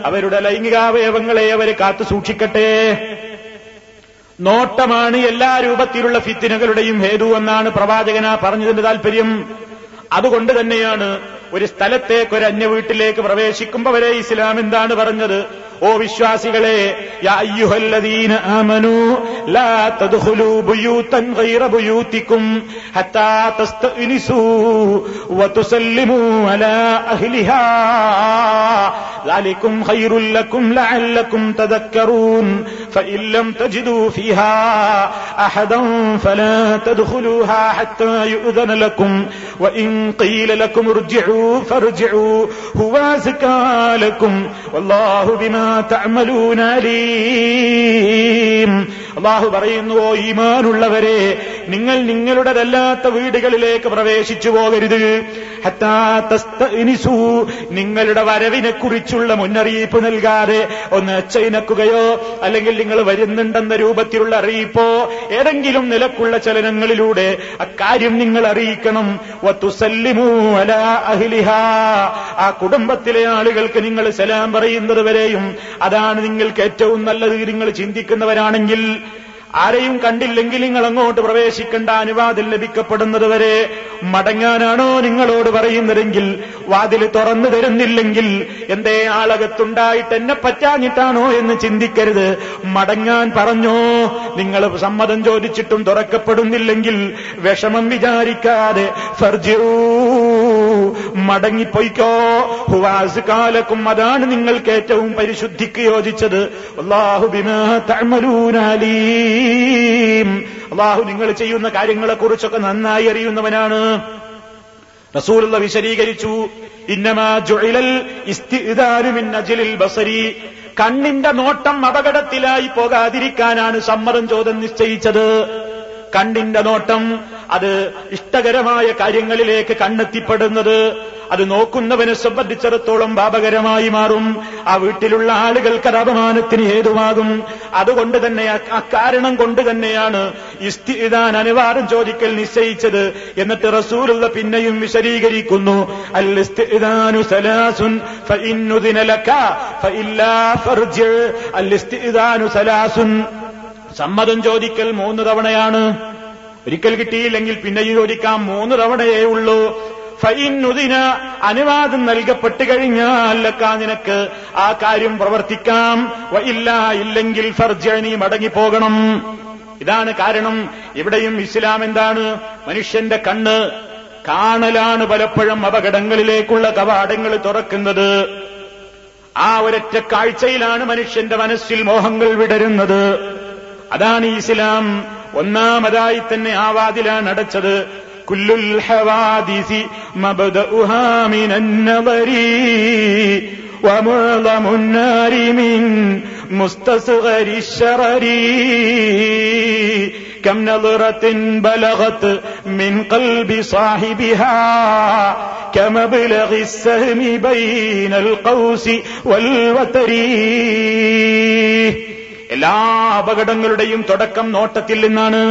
Speaker 1: അവരുടെ ലൈംഗികാവയവങ്ങളെ അവർ കാത്തു സൂക്ഷിക്കട്ടെ. നോട്ടമാണ് എല്ലാ രൂപത്തിലുള്ള ഫിത്തിനകളുടെയും ഹേതു എന്നാണ് പ്രവാചകന പറഞ്ഞതിന്റെ താല്പര്യം അതുകൊണ്ട് തന്നെയാണ് ഒരു സ്ഥലത്തേക്ക് ഒരു അന്യ വീട്ടിലേക്ക് പ്രവേശിക്കുമ്പോ വരെ ഇസ്ലാം എന്താണ് പറഞ്ഞത്? ഓ വിശ്വാസികളെ യാ അയ്യുഹല്ലദീന ആമനൂ ലാ തദ്ഖുലൂ ബുയൂതൻ ഗൈറ ബുയൂതികും ഹത്താ തസ്തഅനിസൂ വതുസല്ലിമൂ അലാ അഹ്ലിഹാ ذلكم خير لكم لعلكم تذكرون فإن لم تجدوا فيها أحدا فلا تدخلوها حتى يؤذن لكم وإن قيل لكم ارجعوا فارجعوا هو أزكى لكم والله بما تعملون عليم അള്ളാഹു പറയുന്നു ഓ ഈമാനുള്ളവരെ നിങ്ങൾ നിങ്ങളുടെതല്ലാത്ത വീടുകളിലേക്ക് പ്രവേശിച്ചു പോകരുത്. നിങ്ങളുടെ വരവിനെ കുറിച്ചുള്ള മുന്നറിയിപ്പ് നൽകാതെ ഒന്ന് അച്ചയിനക്കുകയോ അല്ലെങ്കിൽ നിങ്ങൾ വരുന്നുണ്ടെന്ന രൂപത്തിലുള്ള അറിയിപ്പോ ഏതെങ്കിലും നിലക്കുള്ള ചലനങ്ങളിലൂടെ അക്കാര്യം നിങ്ങൾ അറിയിക്കണം. ആ കുടുംബത്തിലെ ആളുകൾക്ക് നിങ്ങൾ സലാം പറയുന്നത് വരെയും അതാണ് നിങ്ങൾക്ക് ഏറ്റവും നല്ലത്. നിങ്ങൾ ചിന്തിക്കുന്നവരാണെങ്കിൽ ആരെയും കണ്ടില്ലെങ്കിൽ നിങ്ങൾ അങ്ങോട്ട് പ്രവേശിക്കേണ്ട അനുവാദം ലഭിക്കപ്പെടുന്നത് വരെ മടങ്ങാനാണോ നിങ്ങളോട് പറയുന്നതെങ്കിൽ? വാതിൽ തുറന്നു തരുന്നില്ലെങ്കിൽ എന്തേ ആളകത്തുണ്ടായിട്ട് എന്നെ പറ്റാഞ്ഞിട്ടാണോ എന്ന് ചിന്തിക്കരുത്. മടങ്ങാൻ പറഞ്ഞോ നിങ്ങൾ സമ്മതം ചോദിച്ചിട്ടും തുറക്കപ്പെടുന്നില്ലെങ്കിൽ വിഷമം വിചാരിക്കാതെ മടങ്ങിപ്പോയിക്കോ. ഹുവാസ് കാലക്കും അതാണ് നിങ്ങൾക്ക് ഏറ്റവും പരിശുദ്ധിക്ക് യോജിച്ചത്. അള്ളാഹു ബിമാ തഅമലൂനലീം അള്ളാഹു നിങ്ങൾ ചെയ്യുന്ന കാര്യങ്ങളെക്കുറിച്ചൊക്കെ നന്നായി അറിയുന്നവനാണ്. റസൂലുള്ള വിശദീകരിച്ചു ബസരി. കണ്ണിന്റെ നോട്ടം അപകടത്തിലായി പോകാതിരിക്കാനാണ് സമ്മതം ചോദ്യം നിശ്ചയിച്ചത്. കണ്ണിന്റെ നോട്ടം അത് ഇഷ്ടകരമായ കാര്യങ്ങളിലേക്ക് കണ്ണെത്തിപ്പെടുന്നത്. അത് നോക്കുന്നവനെ സംബന്ധിച്ചിടത്തോളം പാപകരമായി മാറും. ആ വീട്ടിലുള്ള ആളുകൾക്ക് അത് അപമാനത്തിന് ഹേതുവാകും. അതുകൊണ്ട് തന്നെ അക്കാരണം കൊണ്ട് തന്നെയാണ് ഇസ്തിദാൻ അനുവാദം ചോദിക്കൽ നിശ്ചയിച്ചത്. എന്നിട്ട് റസൂലുള്ള പിന്നെയും വിശദീകരിക്കുന്നു. അൽ ഇസ്തിദാനു ഫഇല്ലാ ഫർജ് അൽ ഇസ്തിദാനു സമ്മതം ചോദിക്കൽ മൂന്ന് തവണയാണ്. ഒരിക്കൽ കിട്ടിയില്ലെങ്കിൽ പിന്നെയും ചോദിക്കാം മൂന്ന് തവണയേ ഉള്ളൂ. ഫൈനുദിന അനുവാദം നൽകപ്പെട്ടു കഴിഞ്ഞാൽ നിനക്ക് ആ കാര്യം പ്രവർത്തിക്കാം. ഇല്ല ഇല്ലെങ്കിൽ ഫർജ നീ മടങ്ങിപ്പോകണം. ഇതാണ് കാരണം. ഇവിടെയും ഇസ്ലാം എന്താണ്? മനുഷ്യന്റെ കണ്ണ് കാണലാണ് പലപ്പോഴും അപകടങ്ങളിലേക്കുള്ള കവാടങ്ങൾ തുറക്കുന്നത്. ആ ഒരൊറ്റ കാഴ്ചയിലാണ് മനുഷ്യന്റെ മനസ്സിൽ മോഹങ്ങൾ വിടരുന്നത്. അതാണ് ഇസ്ലാം. ഒന്നാമതായി തന്നെ ആ വാതിലാണ് അടച്ചത്. കുല്ലുൽ ഹവാദിസി മബ്ദഉഹാ മിനൻ നദരി ومعظم النار من مستصغر الشرر كم نظرة بلغت من قلب صاحبها كمبلغ السهم بين القوس والوتر എല്ലാ അപകടങ്ങളുടെയും തുടക്കം നോട്ടത്തിൽ നിന്നാണ്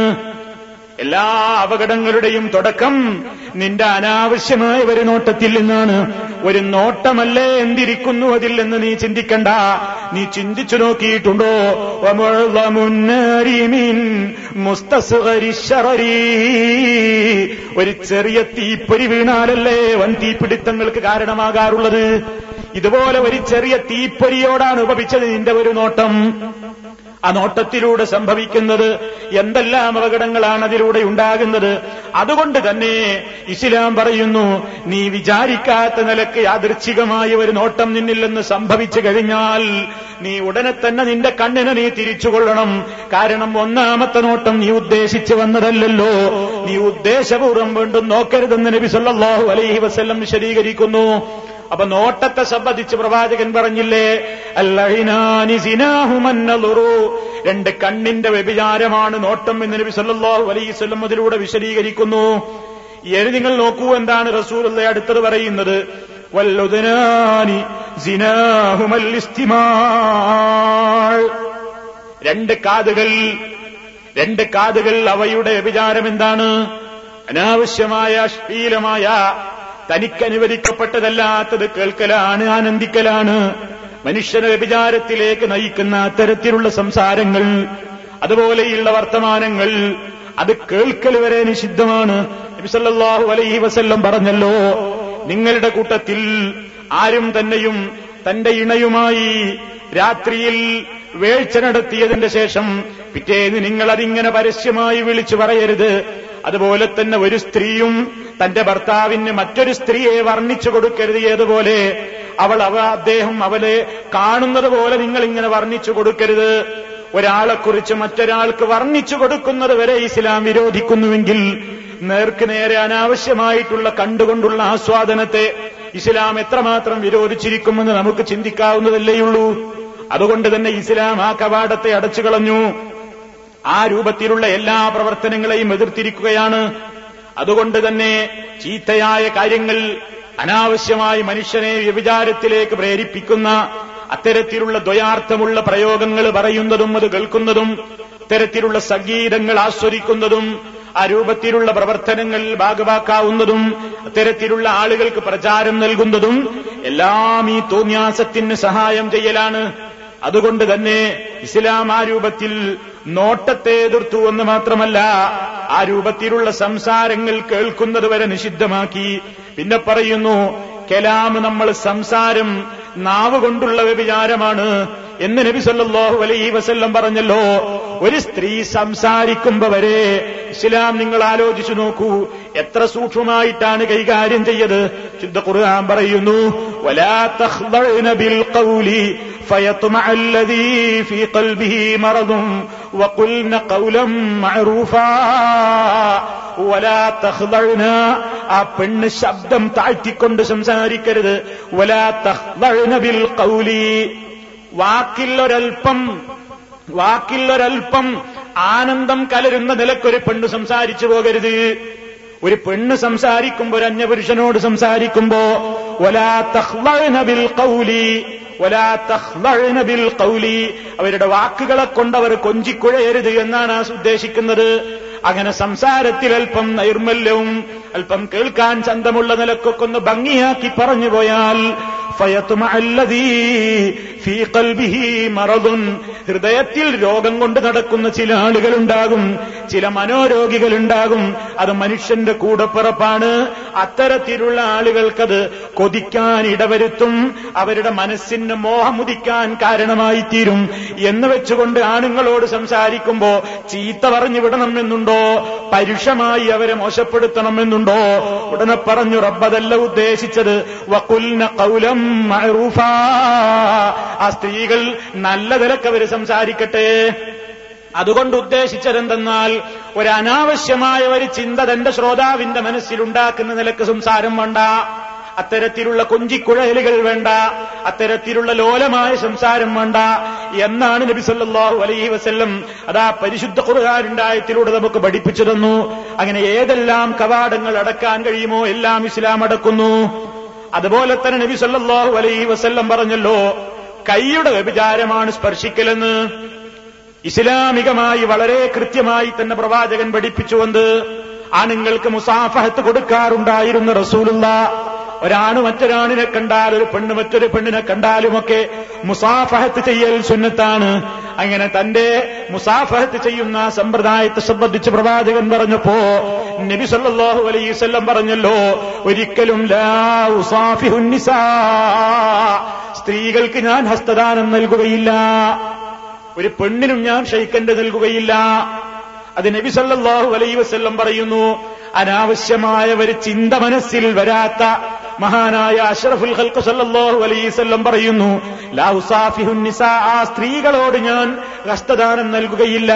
Speaker 1: എല്ലാ അപകടങ്ങളുടെയും തുടക്കം നിന്റെ അനാവശ്യമായ ഒരു നോട്ടത്തിൽ നിന്നാണ്. ഒരു നോട്ടമല്ലേ എന്തിരിക്കുന്നു അതിൽ എന്ന് നീ ചിന്തിക്കണ്ട. നീ ചിന്തിച്ചു നോക്കിയിട്ടുണ്ടോ? ഒരു ചെറിയ തീപ്പൊരി വീണാലല്ലേ വൻ തീപിടുത്തങ്ങൾക്ക് കാരണമാകാറുള്ളത്? ഇതുപോലെ ഒരു ചെറിയ തീപ്പൊരിയോടാണ് ഉപപിച്ചത് നിന്റെ ഒരു നോട്ടം. ആ നോട്ടത്തിലൂടെ സംഭവിക്കുന്നത് എന്തെല്ലാം അപകടങ്ങളാണ് അതിലൂടെ ഉണ്ടാകുന്നത്. അതുകൊണ്ട് തന്നെ ഇസ്ലാം പറയുന്നു നീ വിചാരിക്കാത്ത നിലയ്ക്ക് യാദൃച്ഛികമായ ഒരു നോട്ടം നിന്നില്ലെന്ന് നിന്ന് സംഭവിച്ചു കഴിഞ്ഞാൽ നീ ഉടനെ തന്നെ നിന്റെ കണ്ണിനെ നീ തിരിച്ചുകൊള്ളണം. കാരണം ഒന്നാമത്തെ നോട്ടം നീ ഉദ്ദേശിച്ചു വന്നതല്ലല്ലോ. നീ ഉദ്ദേശപൂർവം വീണ്ടും നോക്കരുതെന്ന് നബി സല്ലാഹു അലൈഹി വസ്ല്ലം വിശദീകരിക്കുന്നു. അപ്പൊ നോട്ടത്തെ സംബന്ധിച്ച് പ്രവാചകൻ പറഞ്ഞില്ലേ അല്ലഹിനാനിസിനാഹുമന്നലുറു രണ്ട് കണ്ണിന്റെ വ്യഭിചാരമാണ് നോട്ടം എന്ന് നബി സല്ലാഹു അലൈഹി വസല്ലം അതിലൂടെ വിശദീകരിക്കുന്നു. ഇനി നിങ്ങൾ നോക്കൂ എന്താണ് റസൂൽ അടുത്തത് പറയുന്നത്. രണ്ട് കാതുകൾ രണ്ട് കാതുകൾ അവയുടെ വ്യഭിചാരം എന്താണ്? അനാവശ്യമായ അശ്ലീലമായ തനിക്ക് അനുവദിക്കപ്പെട്ടതല്ലാത്തത് കേൾക്കലാണ് ആനന്ദിക്കലാണ്. മനുഷ്യനെ വ്യഭിചാരത്തിലേക്ക് നയിക്കുന്ന അത്തരത്തിലുള്ള സംസാരങ്ങൾ അതുപോലെയുള്ള വർത്തമാനങ്ങൾ അത് കേൾക്കൽ വരെ നിഷിദ്ധമാണ്. നബിസല്ലാഹു അലൈഹി വസല്ലം പറഞ്ഞല്ലോ നിങ്ങളുടെ കൂട്ടത്തിൽ ആരും തന്നെയും തന്റെ ഇണയുമായി രാത്രിയിൽ വേഴ്ച നടത്തിയതിന്റെ ശേഷം പിറ്റേന്ന് നിങ്ങളതിങ്ങനെ പരസ്യമായി വിളിച്ചു പറയരുത്. അതുപോലെ തന്നെ ഒരു സ്ത്രീയും തന്റെ ഭർത്താവിന് മറ്റൊരു സ്ത്രീയെ വർണിച്ചു കൊടുക്കരുത് ഏതുപോലെ? അവൾ അവ അദ്ദേഹം അവളെ കാണുന്നത് പോലെ നിങ്ങൾ ഇങ്ങനെ വർണിച്ചു കൊടുക്കരുത്. ഒരാളെക്കുറിച്ച് മറ്റൊരാൾക്ക് വർണിച്ചു കൊടുക്കുന്നത് വരെ ഇസ്ലാം വിരോധിക്കുന്നുവെങ്കിൽ നേർക്ക് നേരെ അനാവശ്യമായിട്ടുള്ള കണ്ടുകൊണ്ടുള്ള ആസ്വാദനത്തെ ഇസ്ലാം എത്രമാത്രം വിരോധിച്ചിരിക്കുമെന്ന് നമുക്ക് ചിന്തിക്കാവുന്നതല്ലേയുള്ളൂ അതുകൊണ്ട് തന്നെ ഇസ്ലാം ആ കവാടത്തെ അടച്ചു കളഞ്ഞു ആ രൂപത്തിലുള്ള എല്ലാ പ്രവർത്തനങ്ങളെയും എതിർത്തിരിക്കുകയാണ്. അതുകൊണ്ട് തന്നെ ചീത്തയായ കാര്യങ്ങൾ അനാവശ്യമായി മനുഷ്യനെ വ്യഭിചാരത്തിലേക്ക് പ്രേരിപ്പിക്കുന്ന അത്തരത്തിലുള്ള ദ്വയാർത്ഥമുള്ള പ്രയോഗങ്ങൾ പറയുന്നതും അത് കേൾക്കുന്നതും അത്തരത്തിലുള്ള സംഗീതങ്ങൾ ആസ്വദിക്കുന്നതും ആ രൂപത്തിലുള്ള പ്രവർത്തനങ്ങൾ ഭാഗവാക്കാവുന്നതും അത്തരത്തിലുള്ള ആളുകൾക്ക് പ്രചാരം നൽകുന്നതും എല്ലാം ഈ തോന്യാസത്തിന് സഹായം ചെയ്യലാണ്. അതുകൊണ്ട് തന്നെ ഇസ്ലാം ആ രൂപത്തിൽ നോട്ടത്തെ എതിർത്തു എന്ന് മാത്രമല്ല ആ രൂപത്തിലുള്ള സംസാരങ്ങൾ കേൾക്കുന്നത് വരെ നിഷിദ്ധമാക്കി. പിന്നെ പറയുന്നു കലാം നമ്മൾ സംസാരം നാവ് കൊണ്ടുള്ള വ്യഭിചാരമാണ് എന്ന് നബി സല്ലല്ലാഹു അലൈഹി വസല്ലം പറഞ്ഞല്ലോ. ഒരു സ്ത്രീ സംസാരിക്കുമ്പോ വരെ ഇസ്ലാം നിങ്ങൾ ആലോചിച്ചു നോക്കൂ എത്ര സൂക്ഷ്മമായിട്ടാണ് കൈകാര്യം ചെയ്യത് ശുദ്ധ ഖുർആൻ പറയുന്നു വലാ ബിൽ ഖൗലി فيطمع الذي في قلبه مرض وقلن قولا معروفا ولا تخضعن ആ പെണ്ണ് ശബ്ദം താഴ്ത്തിക്കൊണ്ട് സംസാരിക്കരുത് വലാ തഖ്ദഅന ബിൽ ഖൗലി വാക്കിൽ ഒരൽപ്പം വാക്കിൽ ഒരൽപ്പം ആനന്ദം കലരുന്ന നിലക്കൊരു പെണ്ണ് സംസാരിച്ചു പോകരുത് ഒരു പെണ്ണ് സംസാരിക്കുമ്പോ ഒരു അന്യപുരുഷനോട് സംസാരിക്കുമ്പോ ഒലാ തഹ്ലബിൽ കൗലി ഒലാ തഹ്ലബിൽ കൗലി അവരുടെ വാക്കുകളെ കൊണ്ടവർ കൊഞ്ചിക്കുഴയരുത് എന്നാണ് ഉദ്ദേശിക്കുന്നത്. അങ്ങനെ സംസാരത്തിൽ അല്പം നൈർമല്യവും അല്പം കേൾക്കാൻ ചന്തമുള്ള നിലക്കൊക്കെ ഒന്ന് ഭംഗിയാക്കി പറഞ്ഞു പോയാൽ ഹൃദയത്തിൽ രോഗം കൊണ്ട് നടക്കുന്ന ചില ആളുകളുണ്ടാകും. ചില മനോരോഗികളുണ്ടാകും. അത് മനുഷ്യന്റെ കൂടപ്പിറപ്പാണ്. അത്തരത്തിലുള്ള ആളുകൾക്കത് കൊതിക്കാൻ ഇടവരുത്തും. അവരുടെ മനസ്സിന് മോഹമുദിക്കാൻ കാരണമായി തീരും എന്ന് വെച്ചുകൊണ്ട് ആണുങ്ങളോട് സംസാരിക്കുമ്പോ ചീത്ത പറഞ്ഞു വിടണമെന്നുണ്ടോ? പരുഷമായി അവരെ മോശപ്പെടുത്തണം എന്നുണ്ടോ ഉടനെ പറഞ്ഞു റബ്ബതല്ല ഉദ്ദേശിച്ചത്. വക്കുലിന കൗലം മഅറൂഫാ. ആ സ്ത്രീകൾ നല്ല നിലയ്ക്ക് അവർ സംസാരിക്കട്ടെ. അതുകൊണ്ട് ഉദ്ദേശിച്ചതെന്തെന്നാൽ ഒരു ഒരു ചിന്ത തന്റെ ശ്രോതാവിന്റെ മനസ്സിലുണ്ടാക്കുന്ന നിലയ്ക്ക് സംസാരം വേണ്ട. അത്തരത്തിലുള്ള കൊഞ്ചിക്കുഴലുകൾ വേണ്ട. അത്തരത്തിലുള്ള ലോലമായ സംസാരം വേണ്ട എന്നാണ് നബി സല്ലല്ലാഹു അലൈഹി വസ്ല്ലം അതാ പരിശുദ്ധ കുറുകാരുണ്ടായത്തിലൂടെ നമുക്ക് പഠിപ്പിച്ചു തന്നു. അങ്ങനെ ഏതെല്ലാം കവാടങ്ങൾ അടക്കാൻ കഴിയുമോ? എല്ലാം ഇസ്ലാം അടക്കുന്നു. അതുപോലെ തന്നെ നബി സല്ലാഹു അലൈ വസല്ലം പറഞ്ഞല്ലോ കൈയുടെ വ്യഭിചാരമാണ് സ്പർശിക്കലെന്ന്. ഇസ്ലാമികമായി വളരെ കൃത്യമായി തന്നെ പ്രവാചകൻ പഠിപ്പിച്ചുകൊണ്ട് ആണുങ്ങൾക്ക് മുസാഫഹത്ത് കൊടുക്കാറുണ്ടായിരുന്ന റസൂലുള്ള. ഒരാണ് മറ്റൊരാണിനെ കണ്ടാൽ ഒരു പെണ്ണ് മറ്റൊരു പെണ്ണിനെ കണ്ടാലുമൊക്കെ മുസാഫഹത്ത് ചെയ്യൽ സുന്നത്താണ്. അങ്ങനെ തന്റെ മുസാഫഹത്ത് ചെയ്യുന്ന സമ്പ്രദായത്തെ സംബന്ധിച്ച് പ്രവാചകൻ പറഞ്ഞപ്പോ നബി സല്ലാഹു അലൈഹി വസല്ലം പറഞ്ഞല്ലോ ഒരിക്കലും സ്ത്രീകൾക്ക് ഞാൻ ഹസ്തദാനം നൽകുകയില്ല. ഒരു പെണ്ണിനും ഞാൻ ഷെയ്ക്കന്റെ നൽകുകയില്ല. അത് നബി സല്ലാഹു അലൈഹി വസല്ലം പറയുന്നു അനാവശ്യമായ ഒരു ചിന്ത മനസ്സിൽ വരാത്ത മഹാനായ അഷറഫുൽ ഹൽക്കു സല്ലാഹു അലൈഹി വസല്ലം പറയുന്നു ലാ ഉസാഫിഹുൻ ആ സ്ത്രീകളോട് ഞാൻ ഹസ്തദാനം നൽകുകയില്ല.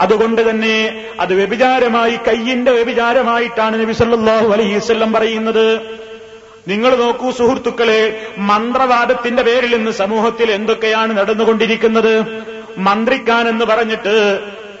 Speaker 1: അതുകൊണ്ട് തന്നെ അത് വ്യഭിചാരമായി കയ്യിന്റെ വ്യഭിചാരമായിട്ടാണ് നബി സല്ലാഹു അലൈഹി വസല്ലം പറയുന്നത്. നിങ്ങൾ നോക്കൂ സുഹൃത്തുക്കളെ മന്ത്രവാദത്തിന്റെ പേരിൽ ഇന്ന് സമൂഹത്തിൽ എന്തൊക്കെയാണ് നടന്നുകൊണ്ടിരിക്കുന്നത്? മന്ത്രിക്കാൻ എന്ന് പറഞ്ഞിട്ട്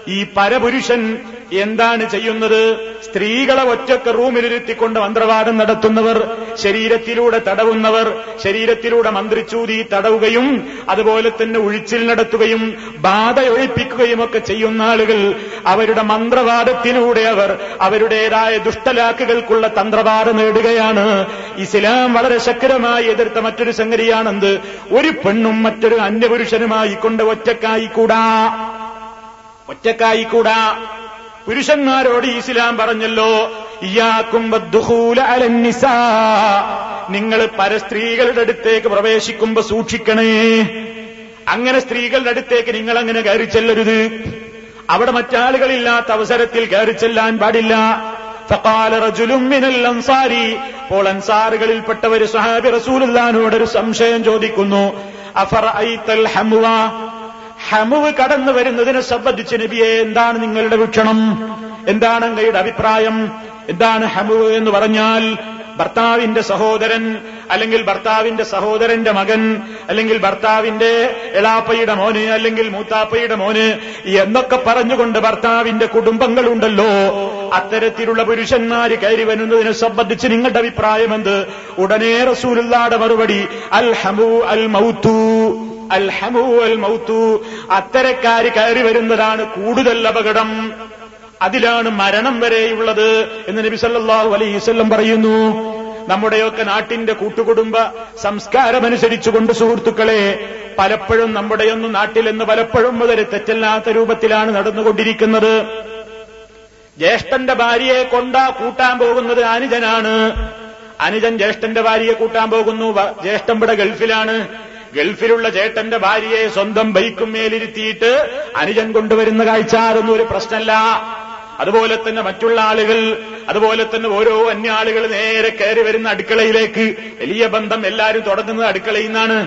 Speaker 1: ഈ പരപുരുഷൻ എന്താണ് ചെയ്യുന്നത്? സ്ത്രീകളെ ഒറ്റയ്ക്ക് റൂമിലിരുത്തിക്കൊണ്ട് മന്ത്രവാദം നടത്തുന്നവർ ശരീരത്തിലൂടെ തടവുന്നവർ ശരീരത്തിലൂടെ മന്ത്രിച്ചൂതി തടവുകയും അതുപോലെ തന്നെ ഉഴിച്ചിൽ നടത്തുകയും ബാധയൊഴിപ്പിക്കുകയും ഒക്കെ ചെയ്യുന്ന ആളുകൾ അവരുടെ മന്ത്രവാദത്തിലൂടെ അവർ അവരുടേതായ ദുഷ്ടലാക്കുകൾക്കുള്ള തന്ത്രവാദം നേടുകയാണ്. ഇസ്ലാം വളരെ ശക്തമായി എതിർത്ത മറ്റൊരു സംഗതിയാണെന്ത്? ഒരു പെണ്ണും മറ്റൊരു അന്യപുരുഷനുമായി കൊണ്ട് ഒറ്റക്കായിക്കൂടാ? ഒറ്റക്കായിക്കൂടാ? പുരുഷന്മാരോട് ഇസ്ലാം പറഞ്ഞല്ലോ ഇയാക്കും നിങ്ങൾ പരസ്ത്രീകളുടെ അടുത്തേക്ക് പ്രവേശിക്കുമ്പോ സൂക്ഷിക്കണേ. അങ്ങനെ സ്ത്രീകളുടെ അടുത്തേക്ക് നിങ്ങൾ അങ്ങനെ കയറി ചെല്ലരുത്. അവിടെ മറ്റാളുകളില്ലാത്ത അവസരത്തിൽ കയറി ചെല്ലാൻ പാടില്ല. അൻസാരി. അപ്പോൾ അൻസാറുകളിൽപ്പെട്ടവര് സഹാബി റസൂലുല്ലാനോട് ഒരു സംശയം ചോദിക്കുന്നു അഫറഅയ്തൽ ഹംവ? ഹമുവ് കടന്നു വരുന്നതിനെ സംബന്ധിച്ച് നബിയെ എന്താണ് നിങ്ങളുടെ വീക്ഷണം? എന്താണ് അങ്ങയുടെ അഭിപ്രായം? എന്താണ് ഹമുവ് എന്ന് പറഞ്ഞാൽ ഭർത്താവിന്റെ സഹോദരൻ അല്ലെങ്കിൽ ഭർത്താവിന്റെ സഹോദരന്റെ മകൻ അല്ലെങ്കിൽ ഭർത്താവിന്റെ എളാപ്പയുടെ മോന് അല്ലെങ്കിൽ മൂത്താപ്പയുടെ മോന് എന്നൊക്കെ പറഞ്ഞുകൊണ്ട് ഭർത്താവിന്റെ കുടുംബങ്ങളുണ്ടല്ലോ. അത്തരത്തിലുള്ള പുരുഷന്മാര് കയറി വരുന്നതിനെ സംബന്ധിച്ച് നിങ്ങളുടെ അഭിപ്രായം എന്ത്? ഉടനെ റസൂലുള്ളാടെ മറുപടി അൽ ഹമു അൽ മൗത്തു അൽ ഹമു അൽ മൗത്തു അത്തരക്കാര് കയറി വരുന്നതാണ് കൂടുതൽ അപകടം. അതിലാണ് മരണം വരെയുള്ളത് എന്ന് നബി സല്ലാഹു അലൈഹി വസല്ലം പറയുന്നു. നമ്മുടെയൊക്കെ നാട്ടിന്റെ കൂട്ടുകുടുംബ സംസ്കാരമനുസരിച്ചുകൊണ്ട് സുഹൃത്തുക്കളെ പലപ്പോഴും നമ്മുടെയൊന്നും നാട്ടിലെന്ന് പലപ്പോഴും മുതൽ തെറ്റല്ലാത്ത രൂപത്തിലാണ് നടന്നുകൊണ്ടിരിക്കുന്നത്. ജ്യേഷ്ഠന്റെ ഭാര്യയെ കൊണ്ടാ കൂട്ടാൻ പോകുന്നത് അനുജനാണ്. അനുജൻ ജ്യേഷ്ഠന്റെ ഭാര്യയെ കൂട്ടാൻ പോകുന്നു. ജ്യേഷ്ഠം ഇവിടെ ഗൾഫിലാണ്. ഗൾഫിലുള്ള ചേട്ടന്റെ ഭാര്യയെ സ്വന്തം ബൈക്കും മേലിരുത്തിയിട്ട് അനുജൻ കൊണ്ടുവരുന്ന കാഴ്ച അതൊന്നും ഒരു പ്രശ്നമല്ല. അതുപോലെ തന്നെ മറ്റുള്ള ആളുകൾ അതുപോലെ തന്നെ ഓരോ അന്യ ആളുകൾ നേരെ കയറി വരുന്ന അടുക്കളയിലേക്ക്. വലിയ ബന്ധം എല്ലാവരും തുടങ്ങുന്നത് അടുക്കളയിൽ നിന്നാണ്.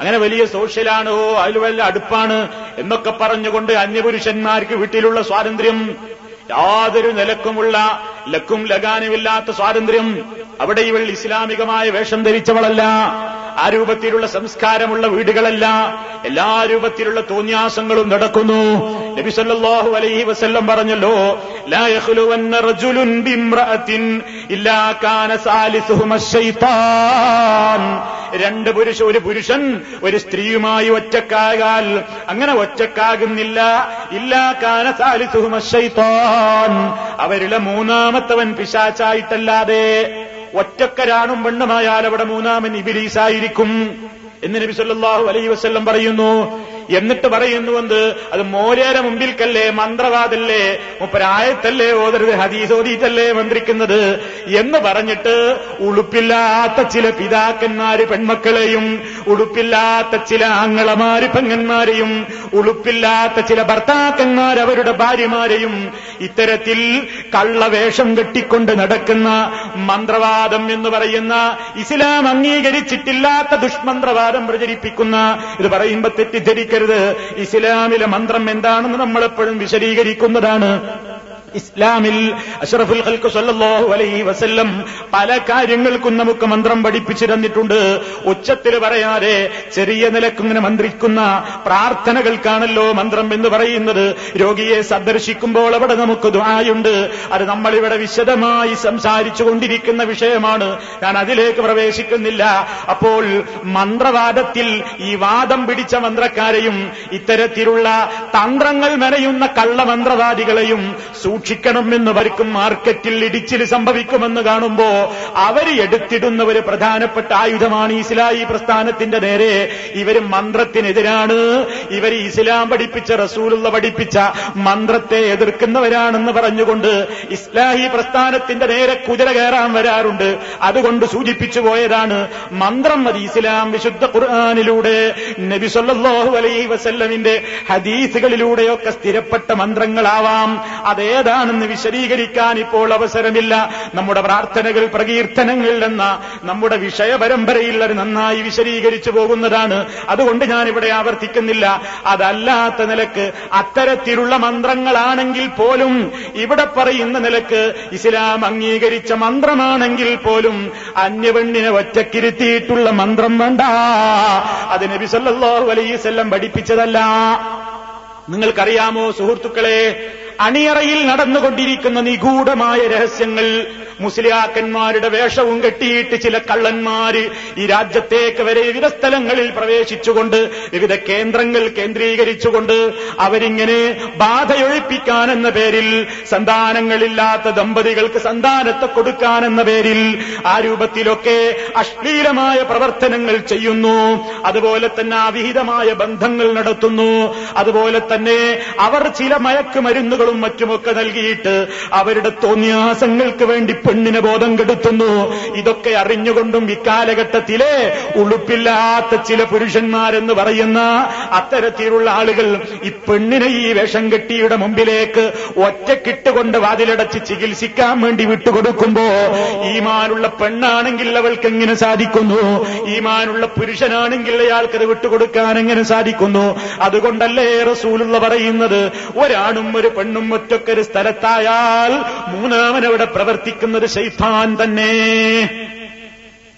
Speaker 1: അങ്ങനെ വലിയ സോഷ്യലാണ് ഓ അതിൽ വല്ല അടുപ്പാണ് എന്നൊക്കെ പറഞ്ഞുകൊണ്ട് അന്യപുരുഷന്മാർക്ക് വീട്ടിലുള്ള സ്വാതന്ത്ര്യം യാതൊരു നിലക്കുമുള്ള ലക്കും ലഗാനുമില്ലാത്ത സ്വാതന്ത്ര്യം അവിടെ ഇവൾ ഇസ്ലാമികമായ വേഷം ധരിച്ചവളല്ല. ആ രൂപത്തിലുള്ള സംസ്കാരമുള്ള വീടുകളല്ല. എല്ലാ രൂപത്തിലുള്ള തോന്യാസങ്ങളും നടക്കുന്നു. നബി സല്ലല്ലാഹു അലൈഹി വസല്ലം പറഞ്ഞല്ലോ റജുലുൻ ഇല്ലാ കാന രണ്ട് പുരുഷ ഒരു പുരുഷൻ ഒരു സ്ത്രീയുമായി ഒറ്റക്കാകാൽ അങ്ങനെ ഒറ്റക്കാകുന്നില്ല. ഇല്ലാ കാന സാലിസുഹുമ അവരുടെ അവരിലെ മൂന്നാമത്തവൻ പിശാച്ചായിട്ടല്ലാതെ ഒറ്റക്കരാണും പെണ്ണുമായാൽ അവിടെ മൂന്നാമൻ ഇബിലീസായിരിക്കും. എന്ന് നബി അലൈഹി വസല്ലം പറയുന്നു എന്നിട്ട് പറയുന്നുവെന്ത് അത് മോരേരെ മുമ്പിൽക്കല്ലേ മന്ത്രവാദല്ലേ മുപ്പരായത്തല്ലേ ഓതരുത് ഹദീസ് ഓതിയിട്ടല്ലേ മന്ത്രിക്കുന്നത് എന്ന് പറഞ്ഞിട്ട് ഉളുപ്പില്ലാത്ത ചില പിതാക്കന്മാര് പെൺമക്കളെയും ഉളുപ്പില്ലാത്ത ചില ആങ്ങളമാര് പെങ്ങന്മാരെയും ഉളുപ്പില്ലാത്ത ചില ഭർത്താക്കന്മാർ അവരുടെ ഭാര്യമാരെയും ഇത്തരത്തിൽ കള്ളവേഷം കെട്ടിക്കൊണ്ട് നടക്കുന്ന മന്ത്രവാദം എന്ന് പറയുന്ന ഇസ്ലാം അംഗീകരിച്ചിട്ടില്ലാത്ത ദുഷ്മന്ത്രവാദം പ്രചരിപ്പിക്കുന്ന ഇത് പറയുമ്പോ തെറ്റിദ്ധരിക്കരുത് ഇസ്ലാമിലെ മന്ത്രം എന്താണെന്ന് നമ്മളെപ്പോഴും വിശദീകരിക്കുന്നതാണ്. ഇസ്ലാമിൽ അഷറഫുൽ ഖൽക്ക് സല്ലല്ലാഹു അലൈഹി വസല്ലം പല കാര്യങ്ങൾക്കും നമുക്ക് മന്ത്രം പഠിപ്പിച്ചു തന്നിട്ടുണ്ട്. ഉച്ചത്തിൽ പറയാതെ ചെറിയ നിലക്കിങ്ങനെ മന്ത്രിക്കുന്ന പ്രാർത്ഥനകൾക്കാണല്ലോ മന്ത്രം എന്ന് പറയുന്നത്. രോഗിയെ സന്ദർശിക്കുമ്പോൾ അവിടെ നമുക്ക് ദ്വായുണ്ട്. അത് നമ്മളിവിടെ വിശദമായി സംസാരിച്ചു കൊണ്ടിരിക്കുന്ന വിഷയമാണ്. ഞാൻ അതിലേക്ക് പ്രവേശിക്കുന്നില്ല. അപ്പോൾ മന്ത്രവാദത്തിൽ ഈ വാദം പിടിച്ച മന്ത്രക്കാരെയും ഇത്തരത്തിലുള്ള തന്ത്രങ്ങൾ മെനയുന്ന കള്ളമന്ത്രവാദികളെയും സൂക്ഷിക്കണമെന്ന് വരിക്കും മാർക്കറ്റിൽ ഇടിച്ചിൽ സംഭവിക്കുമെന്ന് കാണുമ്പോ അവർ എടുത്തിടുന്ന ഒരു പ്രധാനപ്പെട്ട ആയുധമാണ് ഇസ്ലാഹി പ്രസ്ഥാനത്തിന്റെ നേരെ. ഇവർ മന്ത്രത്തിനെതിരാണ്. ഇവർ ഇസ്ലാം പഠിപ്പിച്ച റസൂലുള്ള പഠിപ്പിച്ച മന്ത്രത്തെ എതിർക്കുന്നവരാണെന്ന് പറഞ്ഞുകൊണ്ട് ഇസ്ലാഹി പ്രസ്ഥാനത്തിന്റെ നേരെ കുതിര കയറാൻ വരാറുണ്ട്. അതുകൊണ്ട് സൂചിപ്പിച്ചു പോയതാണ് മന്ത്രം മതി ഇസ്ലാം വിശുദ്ധ ഖുർആാനിലൂടെ നബി അലൈ വസല്ലമിന്റെ ഹദീസുകളിലൂടെയൊക്കെ സ്ഥിരപ്പെട്ട മന്ത്രങ്ങളാവാം. അതേതാണെന്ന് വിശദീകരിക്കാൻ ഇപ്പോൾ അവസരമില്ല. നമ്മുടെ പ്രാർത്ഥനകൾ പ്രകീർത്തനങ്ങൾ എന്ന നമ്മുടെ വിഷയപരമ്പരയിൽ അത് നന്നായി വിശദീകരിച്ചു പോകുന്നതാണ്. അതുകൊണ്ട് ഞാനിവിടെ ആവർത്തിക്കുന്നില്ല. അതല്ലാത്ത നിലയ്ക്ക് അത്തരത്തിലുള്ള മന്ത്രങ്ങളാണെങ്കിൽ പോലും ഇവിടെ പറയുന്ന നിലയ്ക്ക് ഇസ്ലാം അംഗീകരിച്ച മന്ത്രമാണെങ്കിൽ പോലും അന്യവെണ്ണിനെ ഒറ്റക്കിരുത്തിയിട്ടുള്ള മന്ത്രം വേണ്ട. അത് നബി സല്ലല്ലാഹു അലൈഹി വസല്ലം പഠിപ്പിച്ചതല്ല. നിങ്ങൾക്കറിയാമോ സുഹൃത്തുക്കളെ അണിയറയിൽ നടന്നുകൊണ്ടിരിക്കുന്ന നിഗൂഢമായ രഹസ്യങ്ങൾ മുസ്ലിയാക്കന്മാരുടെ വേഷവും കെട്ടിയിട്ട് ചില കള്ളന്മാര് ഈ രാജ്യത്തേക്ക് വരെ വിവിധ സ്ഥലങ്ങളിൽ പ്രവേശിച്ചുകൊണ്ട് വിവിധ കേന്ദ്രങ്ങൾ കേന്ദ്രീകരിച്ചുകൊണ്ട് അവരിങ്ങനെ ബാധയൊഴിപ്പിക്കാനെന്ന പേരിൽ സന്താനങ്ങളില്ലാത്ത ദമ്പതികൾക്ക് സന്താനത്തെ കൊടുക്കാനെന്ന പേരിൽ ആ രൂപത്തിലൊക്കെ അശ്ലീലമായ പ്രവർത്തനങ്ങൾ ചെയ്യുന്നു. അതുപോലെ തന്നെ അവിഹിതമായ ബന്ധങ്ങൾ നടത്തുന്നു. അതുപോലെ തന്നെ അവർ ചില മയക്കുമരുന്നുകളും മറ്റുമൊക്കെ നൽകിയിട്ട് അവരുടെ തോന്നിയാസങ്ങൾക്ക് വേണ്ടി പെണ്ണിനെ ബോധം കെടുത്തുന്നു. ഇതൊക്കെ അറിഞ്ഞുകൊണ്ടും ഇക്കാലഘട്ടത്തിലെ ഉളുപ്പില്ലാത്ത ചില പുരുഷന്മാരെന്ന് പറയുന്ന അത്തരത്തിലുള്ള ആളുകൾ ഈ പെണ്ണിനെ ഈ വേഷം കെട്ടിയുടെ മുമ്പിലേക്ക് ഒറ്റക്കിട്ടുകൊണ്ട് വാതിലടച്ച് ചികിത്സിക്കാൻ വേണ്ടി വിട്ടുകൊടുക്കുമ്പോ ഈമാനുള്ള പെണ്ണാണെങ്കിൽ അവൾക്ക് എങ്ങനെ സാധിക്കുന്നു? ഈമാനുള്ള പുരുഷനാണെങ്കിൽ അയാൾക്കത് വിട്ടുകൊടുക്കാൻ എങ്ങനെ സാധിക്കുന്നു? അതുകൊണ്ടല്ലേ റസൂലുള്ള പറയുന്നത് ഒരാണും ഒരു പെണ്ണും ഒറ്റക്കൊരു സ്ഥലത്തായാൽ മൂന്നാമനവിടെ പ്രവർത്തിക്കുന്നത് ശൈത്താൻ തന്നെ.